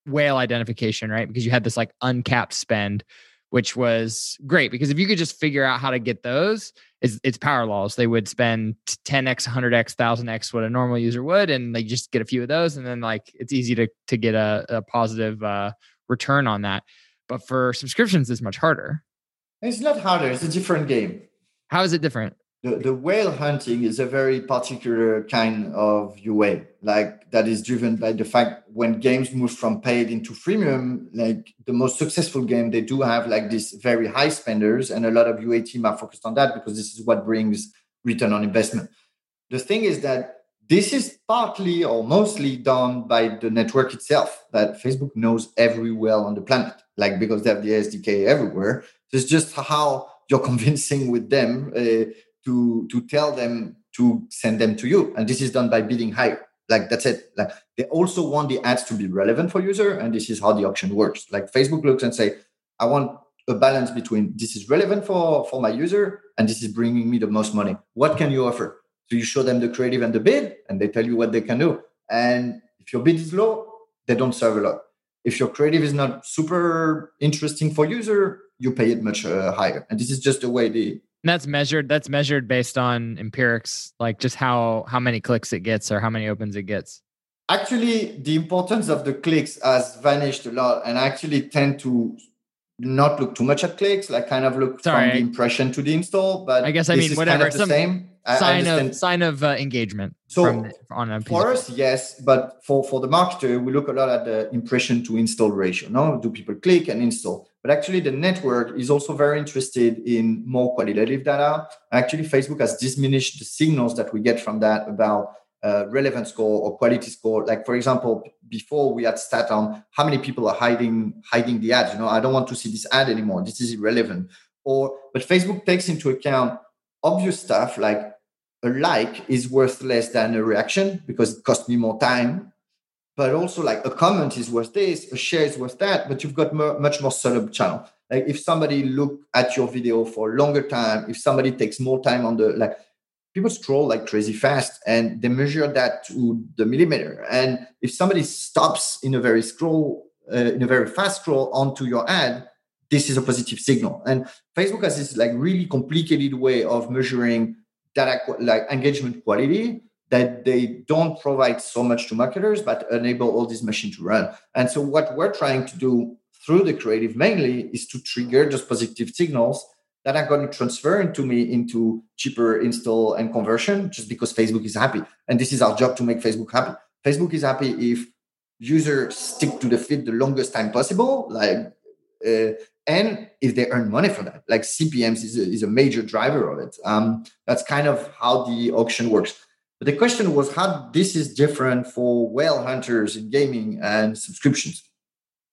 whale identification, right? Because you had this like uncapped spend, which was great because if you could just figure out how to get those, it's, it's power laws. They would spend 10x, 100x, 1000x what a normal user would, and they just get a few of those, and then like it's easy to to get a, a positive uh, return on that. But for subscriptions, it's much harder. It's not harder. It's a different game. How is it different? The, the whale hunting is a very particular kind of UA, like that is driven by the fact when games move from paid into freemium, like the most successful game, they do have like these very high spenders, and a lot of UA team are focused on that because this is what brings return on investment. The thing is that this is partly or mostly done by the network itself, that Facebook knows every whale on the planet, like because they have the SDK everywhere. So it's just how you're [laughs] convincing with them. Uh, to to tell them to send them to you and this is done by bidding higher Like that's it. Like they also want the ads to be relevant for user, and this is how the auction works. Like Facebook looks and say, I want a balance between this is relevant for for my user and this is bringing me the most money. What can you offer? So you show them the creative and the bid, and they tell you what they can do. And if your bid is low, they don't serve a lot. If your creative is not super interesting for user, you pay it much uh, higher. And this is just the way the and that's measured. That's measured based on empirics, like just how how many clicks it gets or how many opens it gets. Actually, the importance of the clicks has vanished a lot, and I actually tend to not look too much at clicks, like kind of look Sorry, from the impression to the install. But I guess I mean whatever. Kind of some same sign of sign of uh, engagement. So from, on a for us, yes, but for for the marketer, we look a lot at the impression to install ratio. No, do people click and install? But actually, the network is also very interested in more qualitative data. Actually, Facebook has diminished the signals that we get from that about uh, relevant score or quality score. Like for example, before we had stat on how many people are hiding hiding the ads. You know, I don't want to see this ad anymore. This is irrelevant. Or but Facebook takes into account obvious stuff like a like is worth less than a reaction because it costs me more time. But also like a comment is worth this, a share is worth that. But you've got more, much more subtle channel. Like if somebody look at your video for a longer time, if somebody takes more time on the like people scroll like crazy fast and they measure that to the millimeter. And if somebody stops in a very scroll, uh, in a very fast scroll onto your ad, this is a positive signal. And Facebook has this like really complicated way of measuring data like engagement quality that they don't provide so much to marketers, but enable all these machines to run. And so what we're trying to do through the creative mainly is to trigger those positive signals that are going to transfer into me into cheaper install and conversion just because Facebook is happy. And this is our job to make Facebook happy. Facebook is happy if users stick to the feed the longest time possible, like, uh, and if they earn money for that, like CPMS is a, is a major driver of it. Um, that's kind of how the auction works. But the question was how this is different for whale hunters in gaming and subscriptions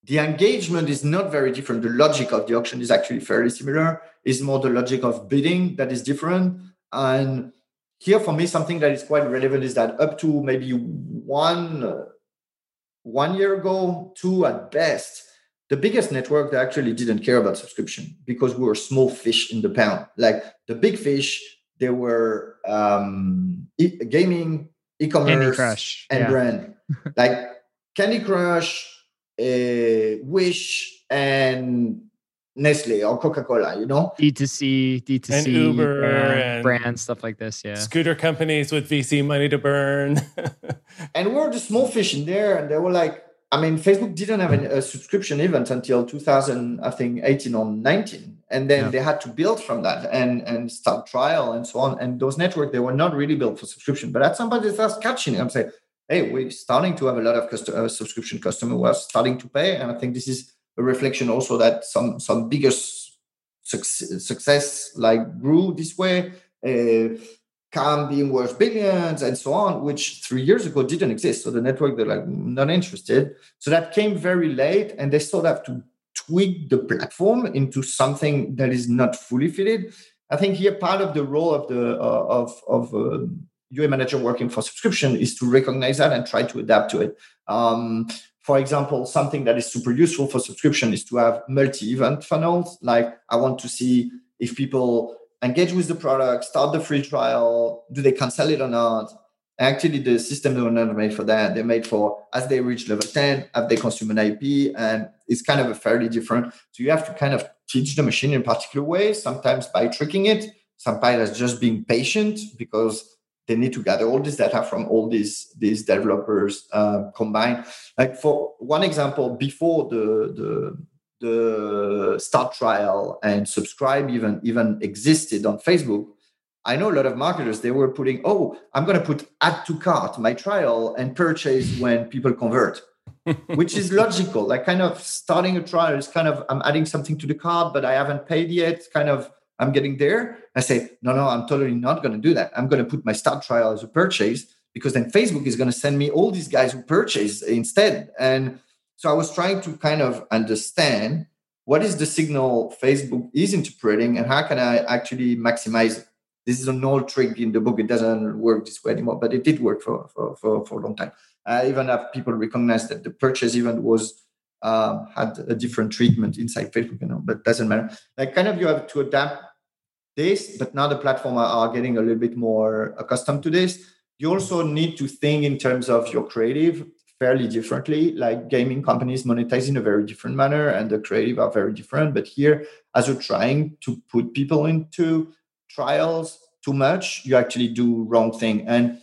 the engagement is not very different. The logic of the auction is actually fairly similar. It's more the logic of bidding that is different. And here, for me, something that is quite relevant is that up to maybe one one year ago, two at best, the biggest network that actually didn't care about subscription because we were small fish in the pound. Like the big fish, they were um, e- gaming, e-commerce, and yeah. brand. [laughs] like Candy Crush, uh, Wish and Nestle or Coca Cola, you know? D2C, D2C, and Uber, brand, and brand, stuff like this. Yeah. Scooter companies with VC money to burn. [laughs] and we're the small fish in there. And they were like, I mean, Facebook didn't have a, a subscription event until 2000, I think 18 or 19. And then yeah. they had to build from that and, and start trial and so on. And those networks, they were not really built for subscription. But at some point, they start catching it. I'm saying, hey, we're starting to have a lot of uh, subscription customers who are starting to pay, and I think this is a reflection also that some some bigger success, success like grew this way. Uh, Calm being worth billions and so on, which three years ago didn't exist. So the network, they're like not interested. So that came very late, and they still have to tweak the platform into something that is not fully fitted. I think here part of the role of the uh, of of uh, UA manager working for subscription is to recognize that and try to adapt to it. Um, for example, something that is super useful for subscription is to have multi-event funnels. Like I want to see if people engage with the product, start the free trial, do they cancel it or not? Actually, the system they were not made for that. They're made for as they reach level 10, have they consume an IP, and it's kind of a fairly different. So you have to kind of teach the machine in particular way, sometimes by tricking it, sometimes as just being patient because they need to gather all this data from all these these developers uh, combined. Like for one example, before the the the start trial and subscribe even even existed on Facebook, I know a lot of marketers they were putting, oh, I'm going to put add to cart my trial and purchase when people convert. [laughs] which is logical like kind of starting a trial is kind of i'm adding something to the cart but i haven't paid yet kind of I'm getting there. I say, no, no, I'm totally not going to do that. I'm going to put my start trial as a purchase because then Facebook is going to send me all these guys who purchase instead. And so I was trying to kind of understand what is the signal Facebook is interpreting and how can I actually maximize it. This is an old trick in the book. It doesn't work this way anymore, but it did work for for for, for a long time. I even have people recognize that the purchase event was uh, had a different treatment inside Facebook, you know, but doesn't matter. Like kind of you have to adapt this, but now the platform are, are getting a little bit more accustomed to this. You also need to think in terms of your creative fairly differently. Like gaming companies monetize in a very different manner, and the creative are very different. But here, as you're trying to put people into trials too much, you actually do wrong thing. And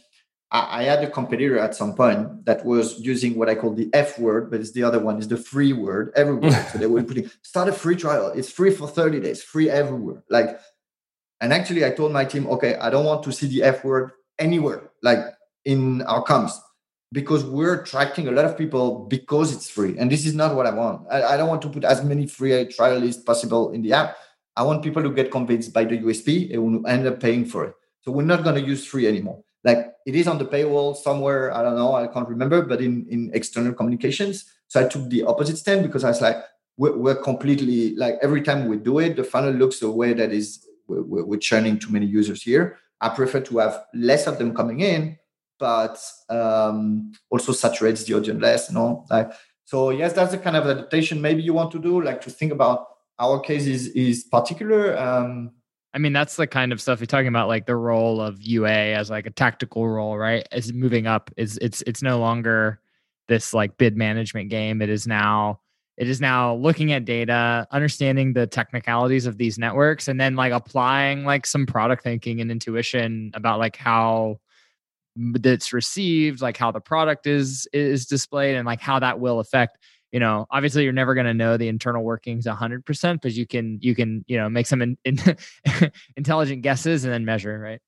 I, I had a competitor at some point that was using what I call the F word, but it's the other one, is the free word everywhere. so they were [laughs] putting start a free trial. It's free for 30 days, free everywhere. Like, and actually I told my team, okay, I don't want to see the F word anywhere, like in our comms because we're attracting a lot of people because it's free. And this is not what I want. I, I don't want to put as many free trialists possible in the app. I want people to get convinced by the USP and end up paying for it. So we're not going to use free anymore. Like it is on the paywall somewhere. I don't know. I can't remember, but in, in external communications. So I took the opposite stand because I was like, we're, we're completely like every time we do it, the funnel looks a way that is we're, we're churning too many users here. I prefer to have less of them coming in but um, also saturates the audience less. You know, like so. Yes, that's the kind of adaptation maybe you want to do, like to think about our case is is particular. Um, I mean, that's the kind of stuff you're talking about, like the role of UA as like a tactical role, right? Is moving up. Is it's it's no longer this like bid management game. It is now it is now looking at data, understanding the technicalities of these networks, and then like applying like some product thinking and intuition about like how that's received like how the product is is displayed and like how that will affect you know obviously you're never going to know the internal workings 100% but you can you can you know make some in, in [laughs] intelligent guesses and then measure right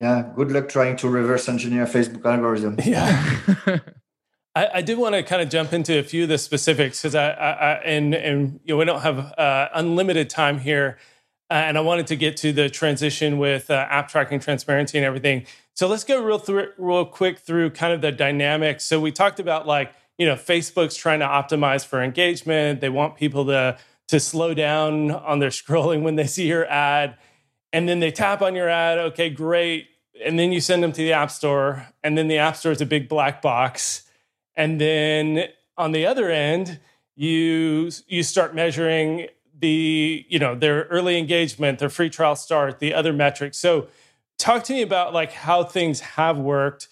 yeah good luck trying to reverse engineer facebook algorithm [laughs] yeah [laughs] I, I did want to kind of jump into a few of the specifics because I, I, I, and and you know we don't have uh, unlimited time here, uh, and I wanted to get to the transition with uh, app tracking transparency and everything. So let's go real through real quick through kind of the dynamics. So we talked about like, you know, Facebook's trying to optimize for engagement. They want people to to slow down on their [laughs] scrolling when they see your ad. And then they tap on your ad, okay, great. And then you send them to the App Store, and then the App Store is a big black box. And then on the other end, you you start measuring the, you know, their early engagement, their free trial start, the other metrics. So talk to me about like how things have worked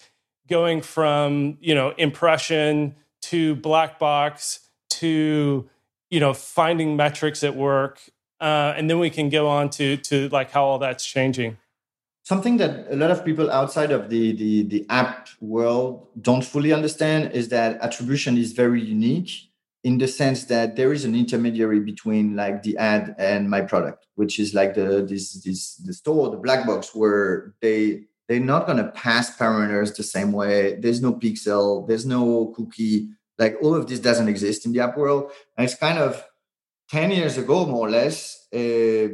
going from you know impression to black box to you know finding metrics at work uh, and then we can go on to to like how all that's changing. Something that a lot of people outside of the, the the app world don't fully understand is that attribution is very unique in the sense that there is an intermediary between like the ad and my product which is like the this this the store the black box where they they're not going to pass parameters the same way. There's no pixel there's no cookie like all of this doesn't exist in the app world. And it's kind of 10 years ago more or less uh,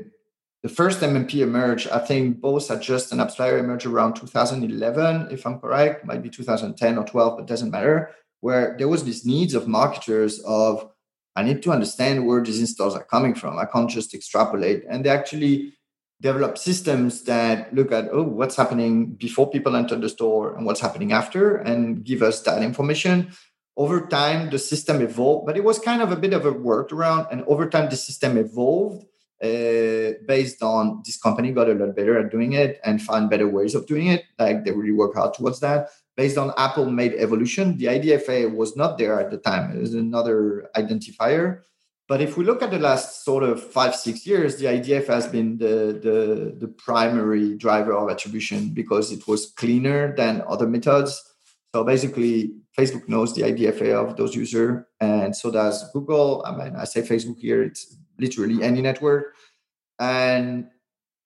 the first mmp emerged. I think both Adjust and AppsFlyer emerged around 2011 if i'm correct. Might be 2010 or 12 but doesn't matter. Where there was this needs of marketers of I need to understand where these installs are coming from. I can't just extrapolate. And they actually develop systems that look at oh what's happening before people enter the store and what's happening after and give us that information over time the system evolved but it was kind of a bit of a workaround and over time the system evolved uh, based on this company got a lot better at doing it and found better ways of doing it like they really work hard towards that based on Apple made evolution. The IDFA was not there at the time. It was another identifier. But if we look at the last sort of five, six years, the IDFA has been the, the, the primary driver of attribution because it was cleaner than other methods. So basically, Facebook knows the IDFA of those users, and so does Google. I mean, I say Facebook here, it's literally any network. And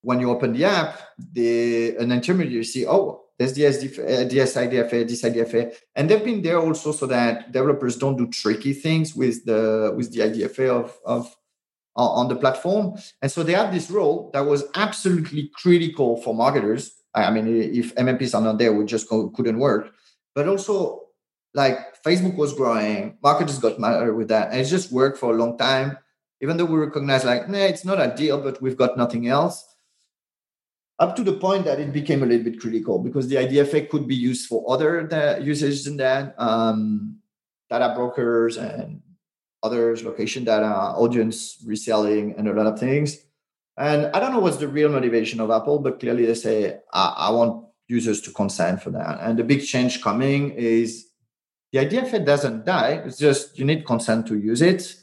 when you open the app, the an intermediary see, oh, there's the SDF, uh, DSIDFA, and they've been there also so that developers don't do tricky things with the with the IDFA of of on the platform. And so they have this role that was absolutely critical for marketers. I mean, if MMPs are not there, we just couldn't work. But also, like Facebook was growing, marketers got mad with that, and it just worked for a long time. Even though we recognize, like, nah, it's not ideal, but we've got nothing else up to the point that it became a little bit critical because the IDFA could be used for other usages than that, um, data brokers and others, location data, audience reselling, and a lot of things. And I don't know what's the real motivation of Apple, but clearly they say, I, I want users to consent for that. And the big change coming is the IDFA doesn't die. It's just you need consent to use it.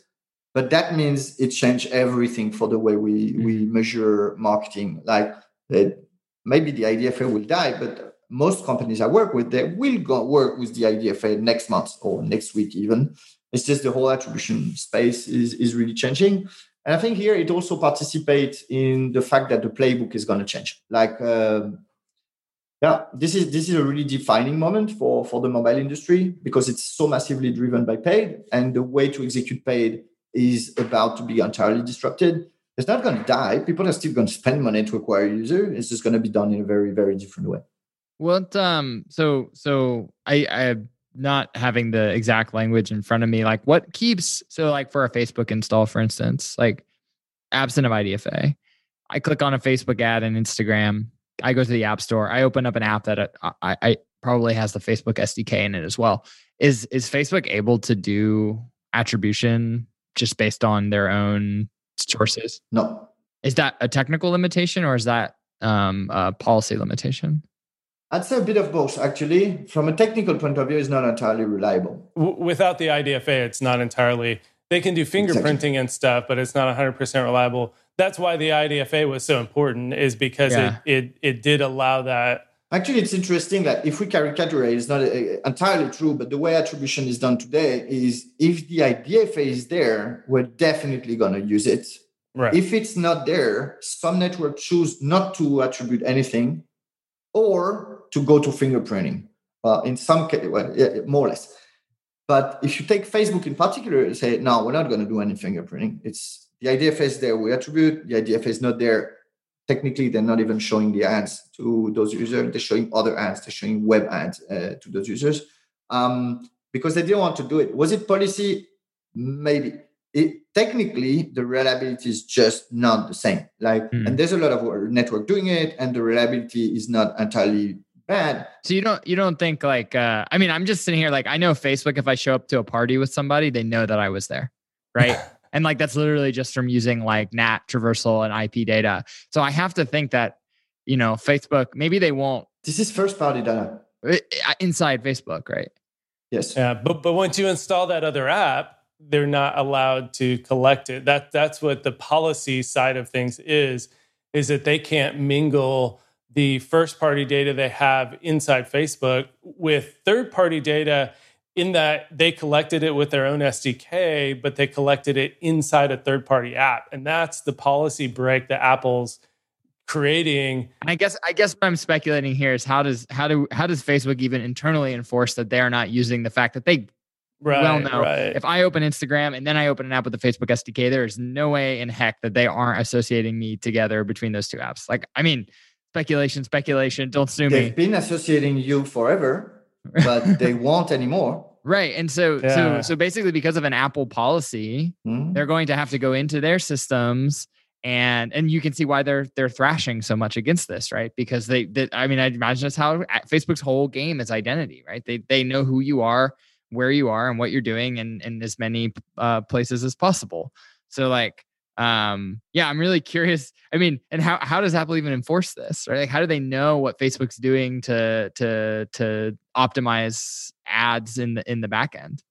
But that means it changed everything for the way we, we mm-hmm. measure marketing. Like that maybe the IDFA will die, but most companies I work with, they will go work with the IDFA next month or next week even. It's just the whole attribution space is, is really changing. And I think here it also participates in the fact that the playbook is going to change. Like, uh, yeah, this is this is a really defining moment for for the mobile industry because it's so massively driven by paid, and the way to execute paid is about to be entirely disrupted. It's not going to die. People are still going to spend money to acquire user. It's just going to be done in a very very different way. What um so so I I not having the exact language in front of me, like what keeps so like for a Facebook install, for instance, like absent of IDFA, I click on a Facebook ad and Instagram. I go to the App Store. I open up an app that uh, I, I probably has the Facebook SDK in it as well. Is is Facebook able to do attribution just based on their own sources? No. Is that a technical limitation or is that um, a policy limitation? I'd say a bit of both, actually. From a technical point of view, it's not entirely reliable. W- without the IDFA, it's not entirely. They can do fingerprinting exactly. and stuff, but it's not 100% reliable. That's why the IDFA was so important, is because yeah. it, it it did allow that. Actually, it's interesting that if we caricaturize, it's not uh, entirely true, but the way attribution is done today is if the IDFA is there, we're definitely going to use it. Right. If it's not there, some networks choose not to attribute anything or to go to fingerprinting. Well, in some case, well, yeah, more or less. But if you take Facebook in particular, say, no, we're not going to do any fingerprinting. It's the IDFA is there, we attribute. The IDFA is not there. Technically, they're not even showing the ads to those users. They're showing other ads. They're showing web ads uh, to those users um, because they didn't want to do it. Was it policy? Maybe it technically the reliability is just not the same like mm. and there's a lot of network doing it and the reliability is not entirely bad so you don't you don't think like uh i mean i'm just sitting here like i know facebook if i show up to a party with somebody they know that i was there right [laughs] and like that's literally just from using like nat traversal and ip data. So i have to think that you know facebook maybe they won't this is first party data. Inside facebook right? Yes. Yeah but but once you install that other app they're not allowed to collect it. That that's what the policy side of things is is that they can't mingle the first party data they have inside Facebook with third party data in that they collected it with their own SDK, but they collected it inside a third party app. And that's the policy break that Apple's creating. And I guess I guess what I'm speculating here is how does how do how does Facebook even internally enforce that they are not using the fact that they right, well know right. if I open Instagram and then I open an app with the Facebook SDK, there is no way in heck that they aren't associating me together between those two apps. Like, I mean, speculation, speculation. Don't sue They've me. They've been associating you forever, but they [laughs] won't anymore. Right. And so yeah. so so basically because of an Apple policy, mm-hmm. they're going to have to go into their systems and and you can see why they're they're thrashing so much against this, right? Because they, they I mean, I imagine that's how Facebook's whole game is identity, right? They they know who you are where you are and what you're doing in, in as many uh, places as possible. So like, um, yeah, I'm really curious. I mean, and how, how does Apple even enforce this, right? Like, how do they know what Facebook's doing to, to, to optimize ads in the, in the back end?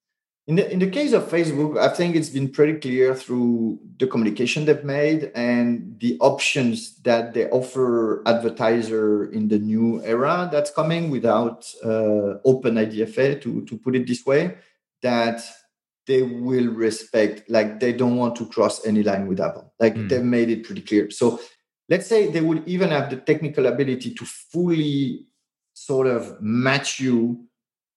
In the, in the case of Facebook, I think it's been pretty clear through the communication they've made and the options that they offer advertiser in the new era that's coming without uh, open IDFA, to, to put it this way, that they will respect, like they don't want to cross any line with Apple. Like mm. they've made it pretty clear. So let's say they will even have the technical ability to fully sort of match you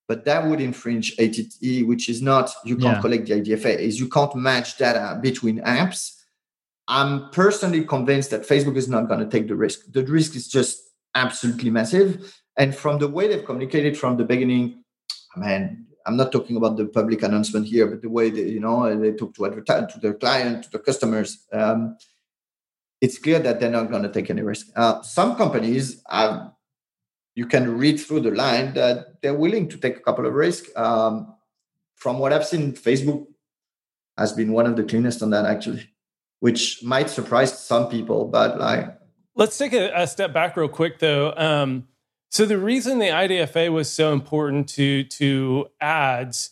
but that would infringe ATT, which is not you can't yeah. collect the IDFA, is you can't match data between apps. I'm personally convinced that Facebook is not going to take the risk. The risk is just absolutely massive. And from the way they've communicated from the beginning, I mean, I'm not talking about the public announcement here, but the way they, you know, they talk to advertise to their client, to their customers. Um, it's clear that they're not going to take any risk. Uh, some companies, you can read through the line that they're willing to take a couple of risks. Um, from what I've seen, Facebook has been one of the cleanest on that actually, which might surprise some people, but like. Let's take a, a step back real quick though. Um, so the reason the IDFA was so important to to ads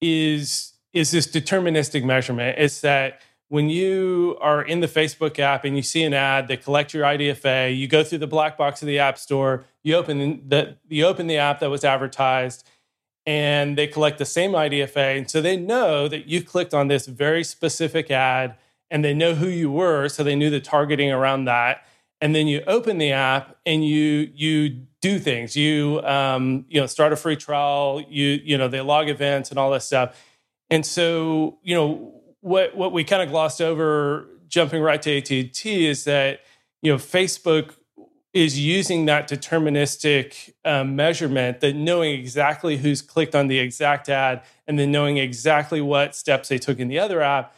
is is this deterministic measurement. It's that when you are in the Facebook app and you see an ad, they collect your IDFA, you go through the black box of the app store, you open the you open the app that was advertised, and they collect the same IDFA. And so they know that you clicked on this very specific ad and they know who you were, so they knew the targeting around that. And then you open the app and you you do things. You um, you know start a free trial. You you know they log events and all this stuff. And so you know what what we kind of glossed over jumping right to ATT is that you know Facebook is using that deterministic um, measurement that knowing exactly who's clicked on the exact ad and then knowing exactly what steps they took in the other app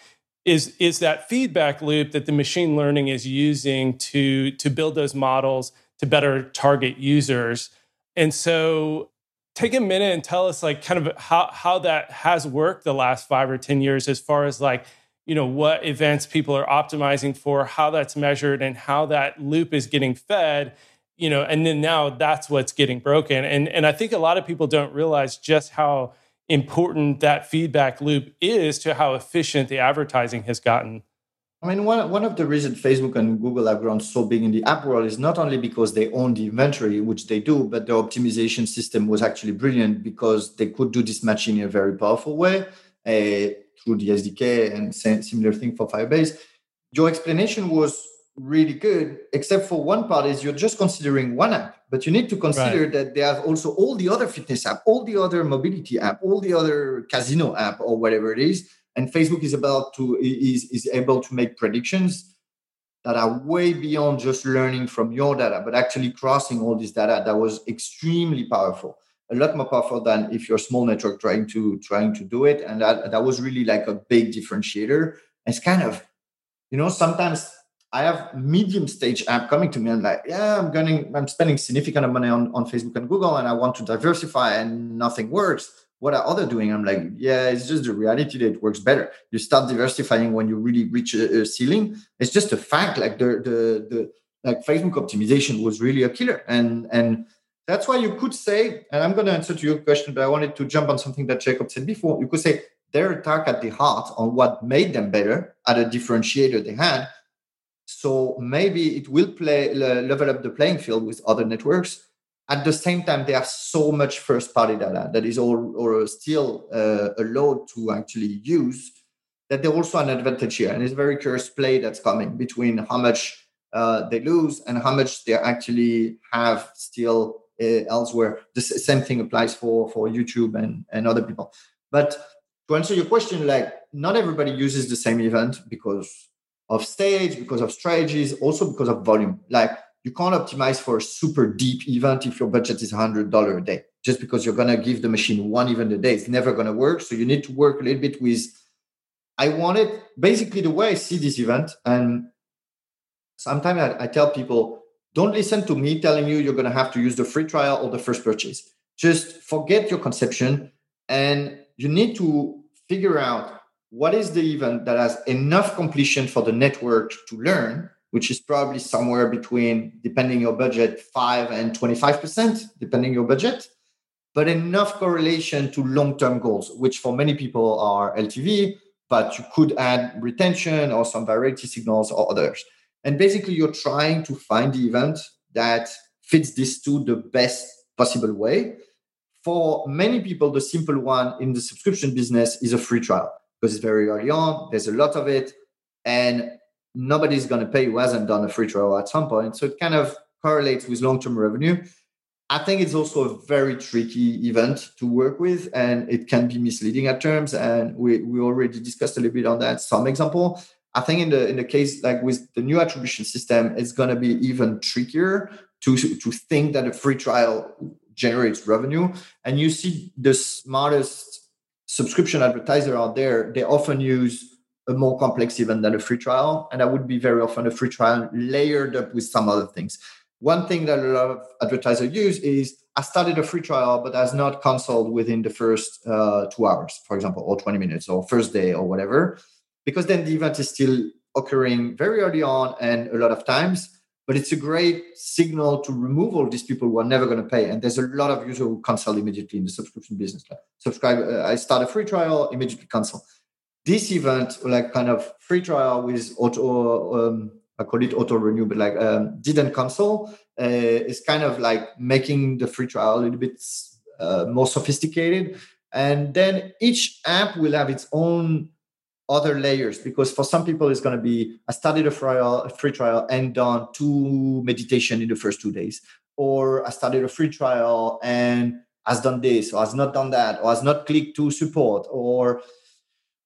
is is that feedback loop that the machine learning is using to to build those models to better target users. And so take a minute and tell us like kind of how how that has worked the last five or ten years as far as like you know what events people are optimizing for how that's measured and how that loop is getting fed you know and then now that's what's getting broken. And and i think a lot of people don't realize just how important that feedback loop is to how efficient the advertising has gotten I mean, one, one of the reasons Facebook and Google have grown so big in the app world is not only because they own the inventory, which they do, but their optimization system was actually brilliant because they could do this matching in a very powerful way uh, through the SDK and similar thing for Firebase. Your explanation was really good, except for one part is you're just considering one app, but you need to consider right. that they have also all the other fitness app, all the other mobility app, all the other casino app or whatever it is. And facebook is about to is, is able to make predictions that are way beyond just learning from your data but actually crossing all this data that was extremely powerful. A lot more powerful than if you're a small network trying to trying to do it. And that that was really like a big differentiator. It's kind of you know sometimes I have medium stage app coming to me and like, yeah, I'm going, I'm spending significant money on, on Facebook and Google, and I want to diversify, and nothing works what are other doing? I'm like, yeah, it's just the reality that it works better. You start diversifying when you really reach a, a ceiling. It's just a fact. Like the the the like Facebook optimization was really a killer, and and that's why you could say. And I'm going to answer to your question, but I wanted to jump on something that Jacob said before. You could say their attack at the heart on what made them better at a differentiator they had. So maybe it will play level up the playing field with other networks at the same time, they have so much first party data that is all or still uh, allowed to actually use that they're also an advantage here. And it's very curious play that's coming between how much uh, they lose and how much they actually have still uh, elsewhere. The same thing applies for, for YouTube and, and other people. But to answer your question, like not everybody uses the same event because of stage, because of strategies, also because of volume. Like you can't optimize for a super deep event if your budget is $100 a day. Just because you're going to give the machine one event a day it's never going to work. So you need to work a little bit with i wanted basically the way i see this event and sometimes I, I tell people don't listen to me telling you you're going to have to use the free trial or the first purchase. Just forget your conception and you need to figure out what is the event that has enough completion for the network to learn which is probably somewhere between, depending your budget, 5 and 25%, depending your budget, but enough correlation to long-term goals, which for many people are LTV, but you could add retention or some variety signals or others. And basically, you're trying to find the event that fits these two the best possible way. For many people, the simple one in the subscription business is a free trial because it's very early on, there's a lot of it. And nobody's going to pay who hasn't done a free trial at some point. So it kind of correlates with long term revenue. I think it's also a very tricky event to work with, and it can be misleading at terms. And we, we already discussed a little bit on that. Some example. I think in the in the case like with the new attribution system, it's going to be even trickier to to think that a free trial generates revenue. And you see the smartest subscription advertiser out there, they often use a more complex event than a free trial. And that would be very often a free trial layered up with some other things. One thing that a lot of advertisers use is I started a free trial, but has not canceled within the first uh, two hours, for example, or 20 minutes, or first day, or whatever, because then the event is still occurring very early on and a lot of times. But it's a great signal to remove all these people who are never going to pay. And there's a lot of users who cancel immediately in the subscription business. Like subscribe, uh, I start a free trial, immediately cancel. This event, like kind of free trial with auto, um, I call it auto renew, but like um, didn't cancel, uh, is kind of like making the free trial a little bit uh, more sophisticated. And then each app will have its own other layers because for some people it's going to be I started a trial, a free trial and done two meditation in the first two days, or I started a free trial and has done this or has not done that or has not clicked to support or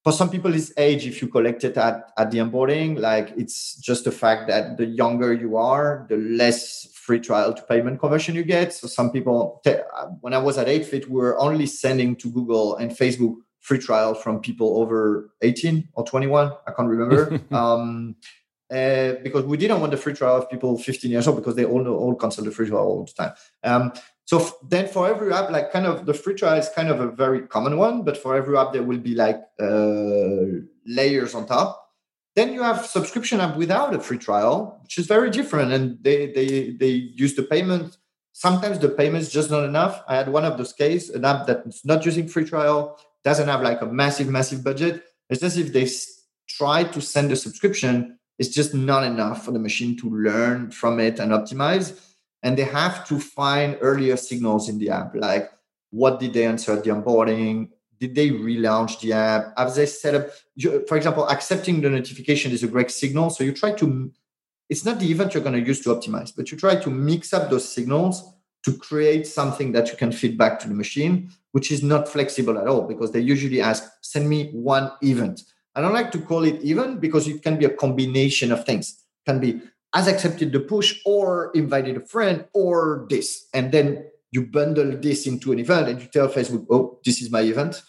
for some people it's age if you collect it at, at the onboarding like it's just the fact that the younger you are the less free trial to payment conversion you get. So some people uh, when i was at 8fit we were only sending to google and facebook free trial from people over 18 or 21 i can't remember [laughs] um, uh, because we didn't want the free trial of people 15 years old because they all know all cancel the free trial all the time um, so f- then for every app, like kind of the free trial is kind of a very common one, but for every app there will be like uh, layers on top. Then you have subscription app without a free trial, which is very different, and they they they use the payment. Sometimes the payment is just not enough. I had one of those cases, an app that's not using free trial, doesn't have like a massive massive budget. It's as if they try to send a subscription, it's just not enough for the machine to learn from it and optimize. And they have to find earlier signals in the app like what did they answer the onboarding? Did they relaunch the app? Have they set up for example accepting the notification is a great signal. So you try to it's not the event you're going to use to optimize but you try to mix up those signals to create something that you can feed back to the machine which is not flexible at all because they usually ask send me one event i don't like to call it event because it can be a combination of things it can be as accepted the push or invited a friend or this. And then you bundle this into an event and you tell Facebook, oh, this is my event.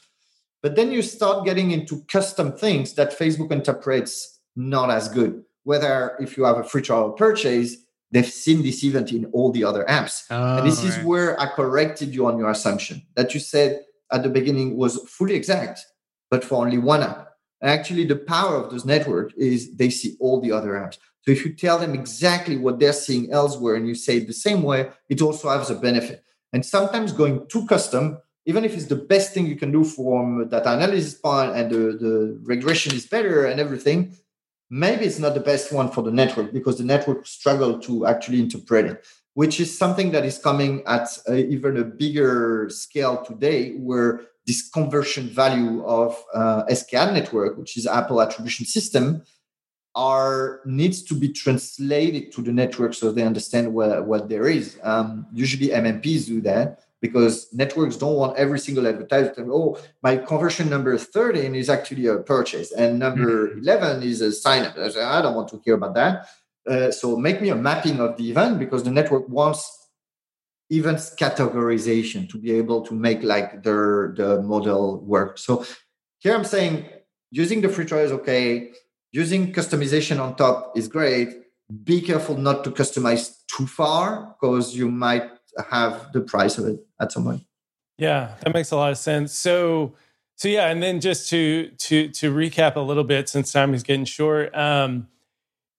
But then you start getting into custom things that Facebook interprets not as good. Whether if you have a free trial purchase, they've seen this event in all the other apps. Oh, and this oh, right. is where I corrected you on your assumption that you said at the beginning was fully exact, but for only one app. And actually, the power of those network is they see all the other apps. So if you tell them exactly what they're seeing elsewhere and you say it the same way, it also has a benefit. And sometimes going too custom, even if it's the best thing you can do from data analysis part point and the, the regression is better and everything, maybe it's not the best one for the network because the network struggle to actually interpret it, which is something that is coming at a, even a bigger scale today where this conversion value of uh, SKAd network, which is Apple attribution system, are needs to be translated to the network so they understand what, what there is. Um, usually MMPs do that because networks don't want every single advertiser oh, my conversion number 13 is actually a purchase and number mm-hmm. 11 is a sign up. I, say, I don't want to hear about that. Uh, so make me a mapping of the event because the network wants events categorization to be able to make like their the model work. So here I'm saying using the free trial is okay using customization on top is great. Be careful not to customize too far because you might have the price of it at some point. Yeah, that makes a lot of sense. So, so yeah, and then just to to to recap a little bit, since time is getting short. Um,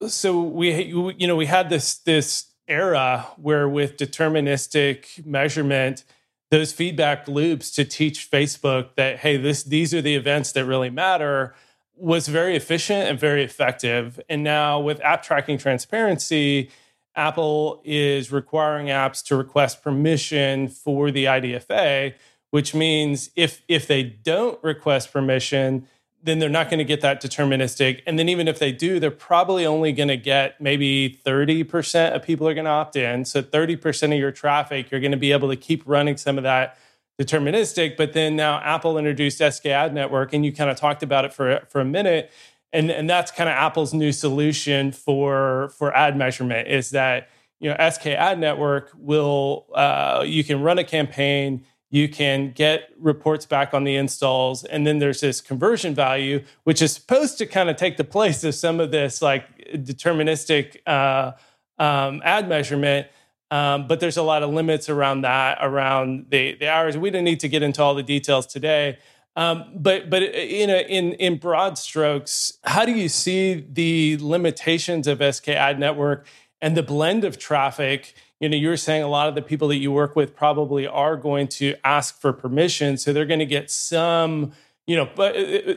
so we you know we had this this era where with deterministic measurement those feedback loops to teach facebook that hey this these are the events that really matter was very efficient and very effective. And now with app tracking transparency, Apple is requiring apps to request permission for the IDFA, which means if if they don't request permission, then they're not going to get that deterministic. And then even if they do, they're probably only going to get maybe 30% of people are going to opt in. So 30% of your traffic, you're going to be able to keep running some of that deterministic. But then now Apple introduced SKAd Network, and you kind of talked about it for for a minute, and and that's kind of Apple's new solution for for ad measurement is that you know SKAd Network will uh, you can run a campaign. you can get reports back on the installs and then there's this conversion value which is supposed to kind of take the place of some of this like deterministic uh, um, ad measurement um, but there's a lot of limits around that around the, the hours we don't need to get into all the details today um, but but in a, in in broad strokes how do you see the limitations of sk ad network and the blend of traffic you know, you were saying a lot of the people that you work with probably are going to ask for permission. So they're going to get some, you know, but uh, uh,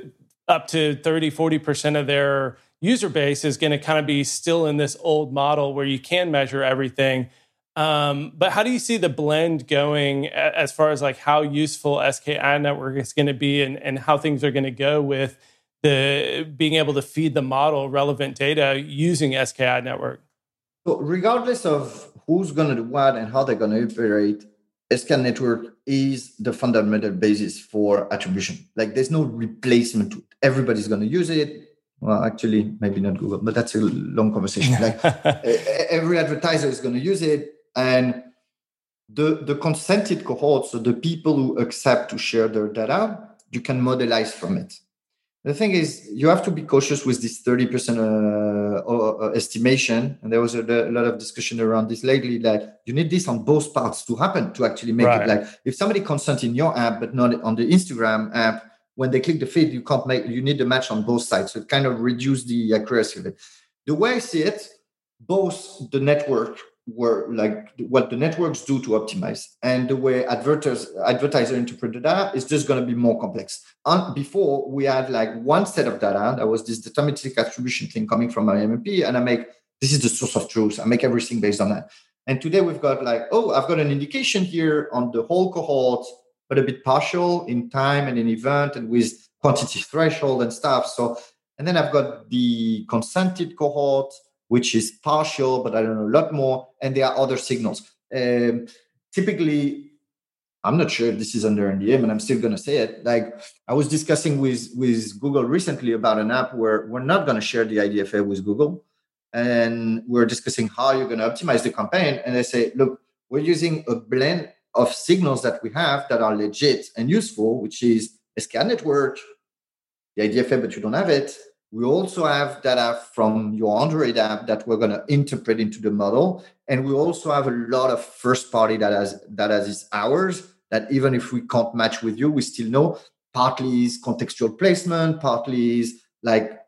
up to 30, 40% of their user base is going to kind of be still in this old model where you can measure everything. Um, but how do you see the blend going as far as like how useful SKAd network is going to be and, and how things are going to go with the being able to feed the model relevant data using SKAd network? So regardless of who's going to do what and how they're going to operate, SKAd network is the fundamental basis for attribution. Like there's no replacement to it. Everybody's going to use it. Well, actually, maybe not Google, but that's a long conversation. [laughs] Like every advertiser is going to use it. And the, the consented cohorts, so the people who accept to share their data, you can modelize from it. The thing is, you have to be cautious with this 30% uh, uh, estimation. And there was a, a, lot of discussion around this lately that you need this on both parts to happen to actually make right. it like if somebody consent in your app, but not on the Instagram app, when they click the feed, you can't make, you need the match on both sides. So it kind of reduce the accuracy of it. The way I see it, both the network were like what the networks do to optimize. And the way advertisers advertiser interpret the data is just going to be more complex. And before we had like one set of data that was this deterministic attribution thing coming from my mmp and i make this is the source of truth. I make everything based on that. And today we've got like oh i've got an indication here on the whole cohort but a bit partial in time and in event and with quantity threshold and stuff. So and then i've got the consented cohort which is partial, but I don't know a lot more. And there are other signals. Um, typically, I'm not sure if this is under NDA, and I'm still going to say it. Like I was discussing with with Google recently about an app where we're not going to share the IDFA with Google, and we're discussing how you're going to optimize the campaign. And they say, look, we're using a blend of signals that we have that are legit and useful, which is SKAd network, the IDFA, but you don't have it, we also have data from your Android app that we're going to interpret into the model. And we also have a lot of first party data that is ours that even if we can't match with you, we still know partly is contextual placement, partly is like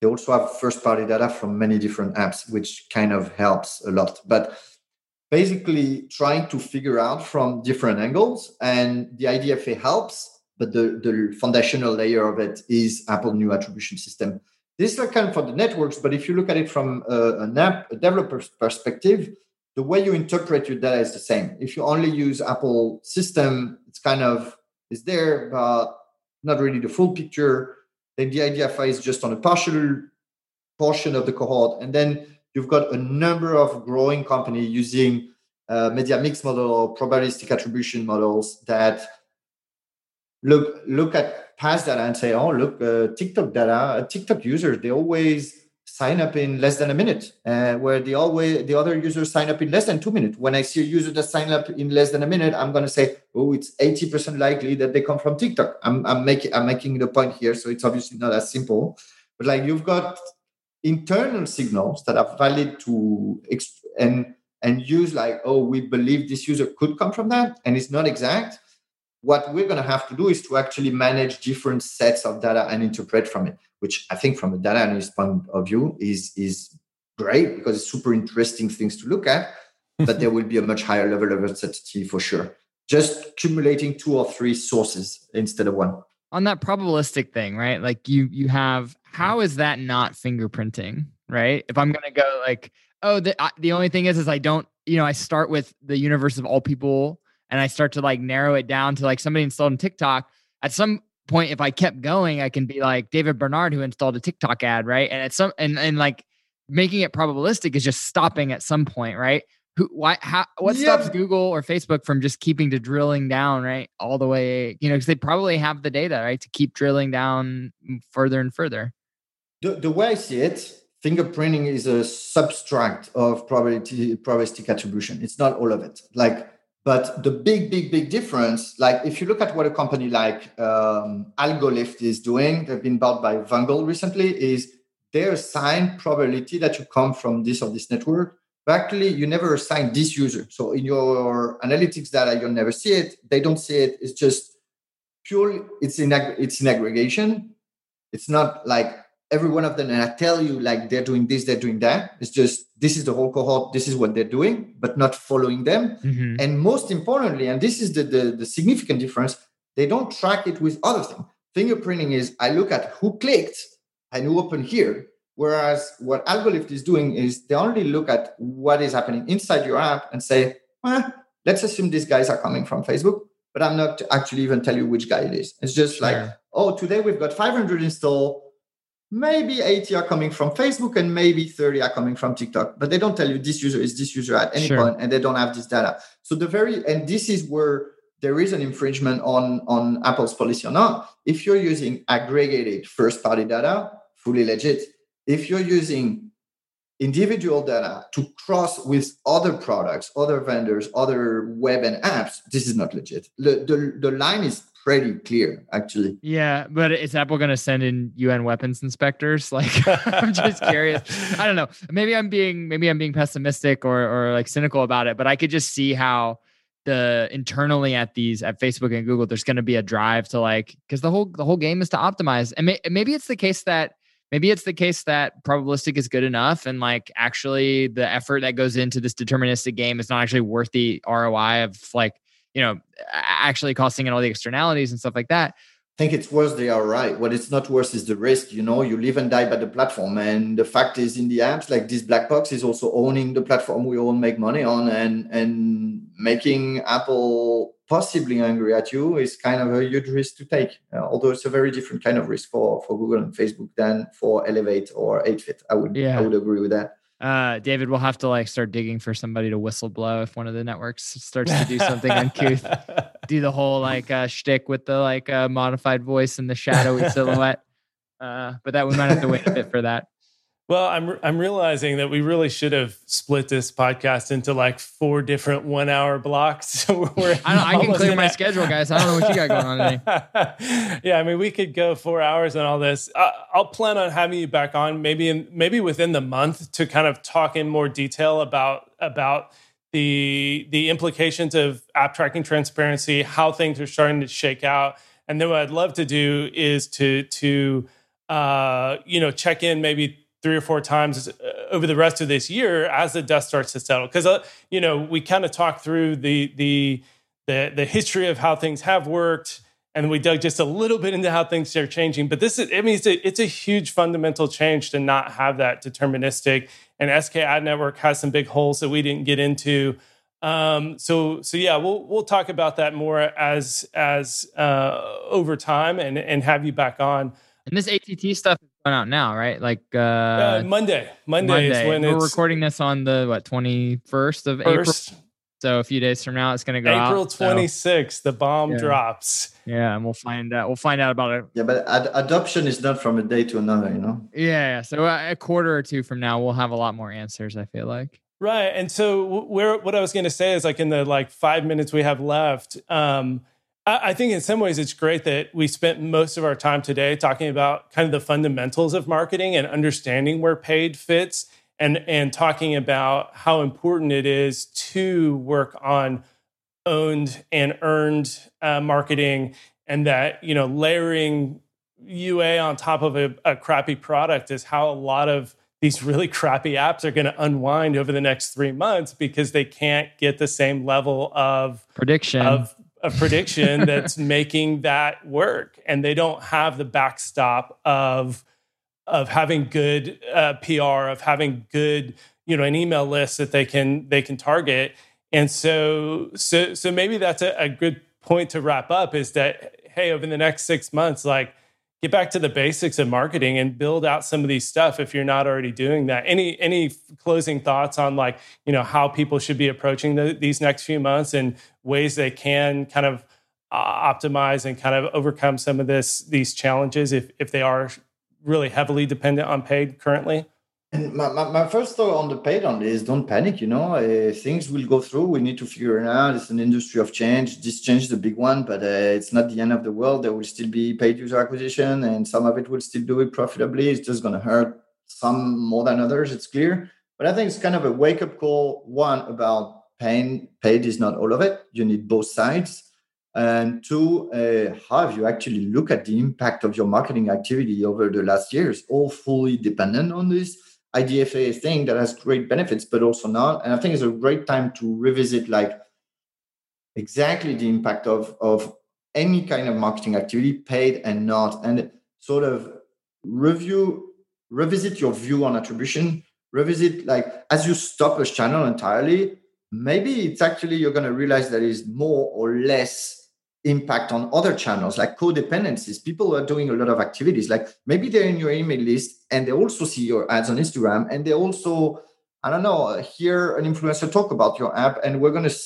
they also have first party data from many different apps, which kind of helps a lot. But basically trying to figure out from different angles and the IDFA helps but the, the foundational layer of it is Apple new attribution system. This is kind of for the networks, but if you look at it from a, an app a developer's perspective, the way you interpret your data is the same. If you only use Apple system, it's kind of is there, but not really the full picture. Then the IDFA is just on a partial portion of the cohort, and then you've got a number of growing company using uh, media mix model or probabilistic attribution models that look look at past data and say, oh, look, uh, TikTok data, uh, TikTok users, they always sign up in less than a minute, uh, where the always the other users sign up in less than two minutes. When I see a user that sign up in less than a minute, I'm going to say, oh, it's eighty percent likely that they come from TikTok. I'm I'm making I'm making the point here, so it's obviously not as simple. But like you've got internal signals that are valid to exp- and and use like, oh, we believe this user could come from that, and it's not exact what we're going to have to do is to actually manage different sets of data and interpret from it which i think from a data analyst point of view is is great because it's super interesting things to look at [laughs] but there will be a much higher level of uncertainty for sure. Just accumulating two or three sources instead of one. On that probabilistic thing right? Like you you have how is that not fingerprinting right? If i'm going to go like oh the, the only thing is is i don't you know i start with the universe of all people and I start to like narrow it down to like somebody installed on TikTok, at some point, if I kept going, I can be like David Barnard who installed a TikTok ad, right? And at some and and like making it probabilistic is just stopping at some point, right? Who why how what stops Google or Facebook from just keeping to drilling down, right? All the way, you know, because they probably have the data, right? To keep drilling down further and further. The the way I see it, fingerprinting is a subtract of probability probabilistic attribution. It's not all of it. Like But the big, big, big difference, like if you look at what a company like um, AlgoLift is doing, they've been bought by Vungle recently, is they assign probability that you come from this or this network. But actually, you never assign this user. So in your analytics data, you'll never see it. They don't see it. It's just pure. It's in it's in aggregation. It's not like every one of them and i tell you like they're doing this they're doing that it's just this is the whole cohort this is what they're doing but not following them. Mm-hmm. and most importantly and this is the, the, the significant difference they don't track it with other things. Fingerprinting is i look at who clicked and who opened here whereas what AlgoLift is doing is they only look at what is happening inside your app and say well, let's assume these guys are coming from facebook but i'm not actually even tell you which guy it is. It's just like oh today we've got 500 install maybe 80 are coming from Facebook and maybe 30 are coming from TikTok, but they don't tell you this user is this user at any sure. point and they don't have this data. So the very and this is where there is an infringement on on Apple's policy or not. If you're using aggregated first party data, fully legit. If you're using individual data to cross with other products, other vendors, other web and apps, this is not legit. The, the, the line is pretty clear, actually. Yeah, but is Apple going to send in UN weapons inspectors? [laughs] Like, I'm just curious. I don't know. Maybe I'm being maybe I'm being pessimistic or or like cynical about it, but I could just see how the internally at these at Facebook and Google, there's going to be a drive to like because the whole the whole game is to optimize, and may, maybe it's the case that maybe it's the case that probabilistic is good enough and like actually the effort that goes into this deterministic game is not actually worth the ROI of like you know, actually costing and all the externalities and stuff like that. I think it's worse they are right. What it's not worse is the risk. You know, you live and die by the platform. And the fact is in the apps, like this black box is also owning the platform we all make money on and and making Apple possibly angry at you is kind of a huge risk to take. Uh, although it's a very different kind of risk for, for Google and Facebook than for Elevate or 8fit. I would yeah. I would agree with that. Uh, David, we'll have to like start digging for somebody to whistle blow if one of the networks starts to do something uncouth. [laughs] Do the whole like uh, shtick with the like uh, modified voice and the shadowy [laughs] silhouette. Uh, but that we might have to wait a bit for that. Well, I'm I'm realizing that we really should have split this podcast into like four different one hour blocks. [laughs] So we're I, I can clear my schedule, guys. I don't know what you got going on today. [laughs] yeah, I mean, we could go four hours on all this. Uh, I'll plan on having you back on maybe in maybe within the month to kind of talk in more detail about about the the implications of app tracking transparency, how things are starting to shake out, and then what I'd love to do is to to uh, you know check in maybe three or four times uh, over the rest of this year as the dust starts to settle. Because uh, you know we kind of talked through the the the the history of how things have worked, and we dug just a little bit into how things are changing. But this is, I mean, it's a, it's a huge fundamental change to not have that deterministic. And SK Ad Network has some big holes that we didn't get into. Um, so so yeah, we'll we'll talk about that more as as uh, over time and and have you back on. And this ATT stuff is out now, right? Like uh, uh Monday. Monday. Monday. is when we're recording this on the what twenty first of first. April. So a few days from now, it's going to go April out. April 26th, so. the bomb yeah. drops. Yeah, and we'll find out. We'll find out about it. Yeah, but ad- adoption is not from a day to another, you know. Yeah, so a quarter or two from now, we'll have a lot more answers. I feel like. Right, and so where what I was going to say is like in the like five minutes we have left. Um, I think in some ways it's great that we spent most of our time today talking about kind of the fundamentals of marketing and understanding where paid fits and and talking about how important it is to work on owned and earned uh, marketing and that you know layering UA on top of a, a crappy product is how a lot of these really crappy apps are going to unwind over the next three months because they can't get the same level of prediction. of a prediction that's [laughs] making that work, and they don't have the backstop of of having good uh, PR, of having good you know an email list that they can they can target, and so so so maybe that's a, a good point to wrap up is that hey over the next six months like get back to the basics of marketing and build out some of these stuff if you're not already doing that. Any any closing thoughts on like you know how people should be approaching the, these next few months and ways they can kind of uh, optimize and kind of overcome some of this these challenges if if they are really heavily dependent on paid currently my, my, my, first thought on the paid on is don't panic you know? Uh, things will go through. We need to figure it out. It's an industry of change. This change is a big one but uh, it's not the end of the world. There will still be paid user acquisition and some of it will still do it profitably. It's just going to hurt some more than others it's clear. But i think it's kind of a wake-up call one about pain paid is not all of it. You need both sides. And two, uh, have you actually look at the impact of your marketing activity over the last years, all fully dependent on this IDFA thing that has great benefits, but also not. And I think it's a great time to revisit like exactly the impact of, of any kind of marketing activity, paid and not, and sort of review, revisit your view on attribution, revisit like as you stop a channel entirely, maybe it's actually you're going to realize that is more or less impact on other channels like codependencies. People are doing a lot of activities like maybe they're in your email list and they also see your ads on instagram and they also i don't know hear an influencer talk about your app. And we're going to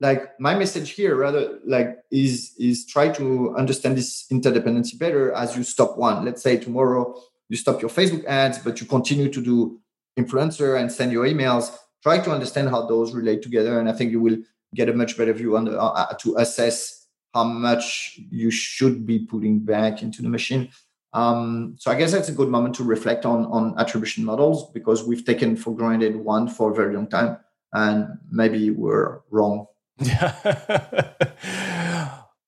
like my message here rather like is is try to understand this interdependency better as you stop one. Let's say tomorrow you stop your facebook ads but you continue to do influencer and send your emails. Try to understand how those relate together. And i think you will get a much better view on the, uh, to assess how much you should be putting back into the machine. Um, so I guess that's a good moment to reflect on on attribution models because we've taken for granted one for a very long time, and maybe we're wrong. [laughs]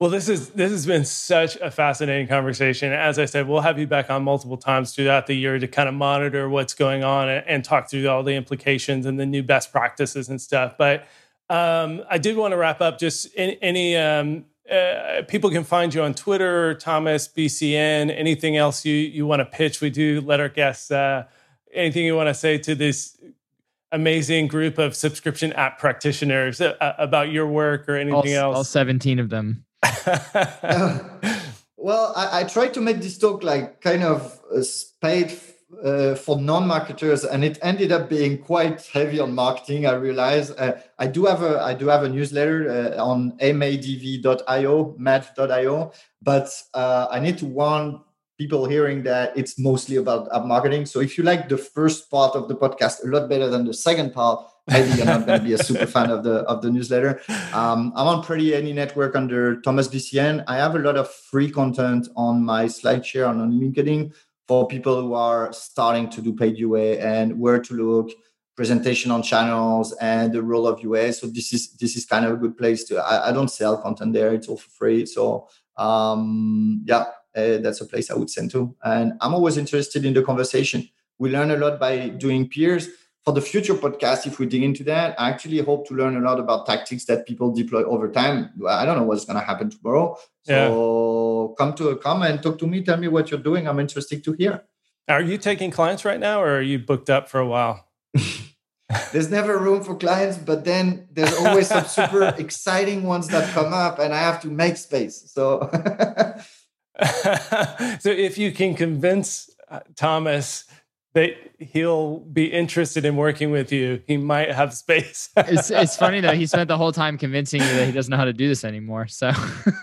well, this is this has been such a fascinating conversation. As I said, we'll have you back on multiple times throughout the year to kind of monitor what's going on and, and talk through all the implications and the new best practices and stuff. But um, I did want to wrap up just any, any um, uh, people can find you on Twitter, Thomas BCN. Anything else you you want to pitch? We do let our guests. Uh, anything you want to say to this amazing group of subscription app practitioners uh, about your work or anything all, else? All seventeen of them. [laughs] well, I, I try to make this talk like kind of a paid uh, for non-marketers and it ended up being quite heavy on marketing i realize. Uh, i do have a i do have a newsletter uh, on madv.io math.io but uh, i need to warn people hearing that it's mostly about app marketing. So if you like the first part of the podcast a lot better than the second part maybe you're not going to be a super fan of the of the newsletter. Um, i'm on pretty any network under thomas bcn i have a lot of free content on my slideshare and on linkedin for people who are starting to do paid UA and where to look, presentation on channels, and the role of UA. So this is this is kind of a good place to. I, I don't sell content there; it's all for free. So um, yeah, uh, that's a place I would send to. And I'm always interested in the conversation. We learn a lot by doing peers for the future podcast, if we dig into that, I actually hope to learn a lot about tactics that people deploy over time. I don't know what's going to happen tomorrow. So yeah. come to a comment, talk to me, tell me what you're doing. I'm interested to hear. Are you taking clients right now or are you booked up for a while? [laughs] there's never room for clients, but then there's always some super [laughs] exciting ones that come up and I have to make space. So [laughs] so if you can convince uh, Thomas that he'll be interested in working with you. He might have space. [laughs] it's it's funny though. He spent the whole time convincing you that he doesn't know how to do this anymore. So [laughs]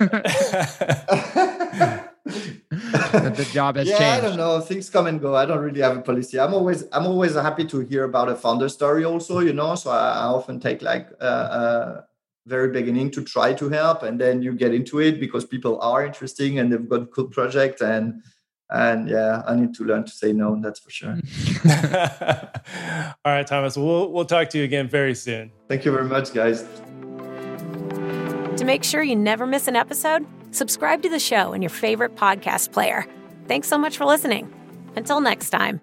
the job has yeah, changed. I don't know. Things come and go. I don't really have a policy. I'm always I'm always happy to hear about a founder story also, you know. So I, I often take like a, a very beginning to try to help and then you get into it because people are interesting and they've got a cool project and and yeah i need to learn to say no that's for sure. [laughs] All right thomas we'll we'll talk to you again very soon. Thank you very much guys. To make sure you never miss an episode subscribe to the show in your favorite podcast player. Thanks so much for listening. Until next time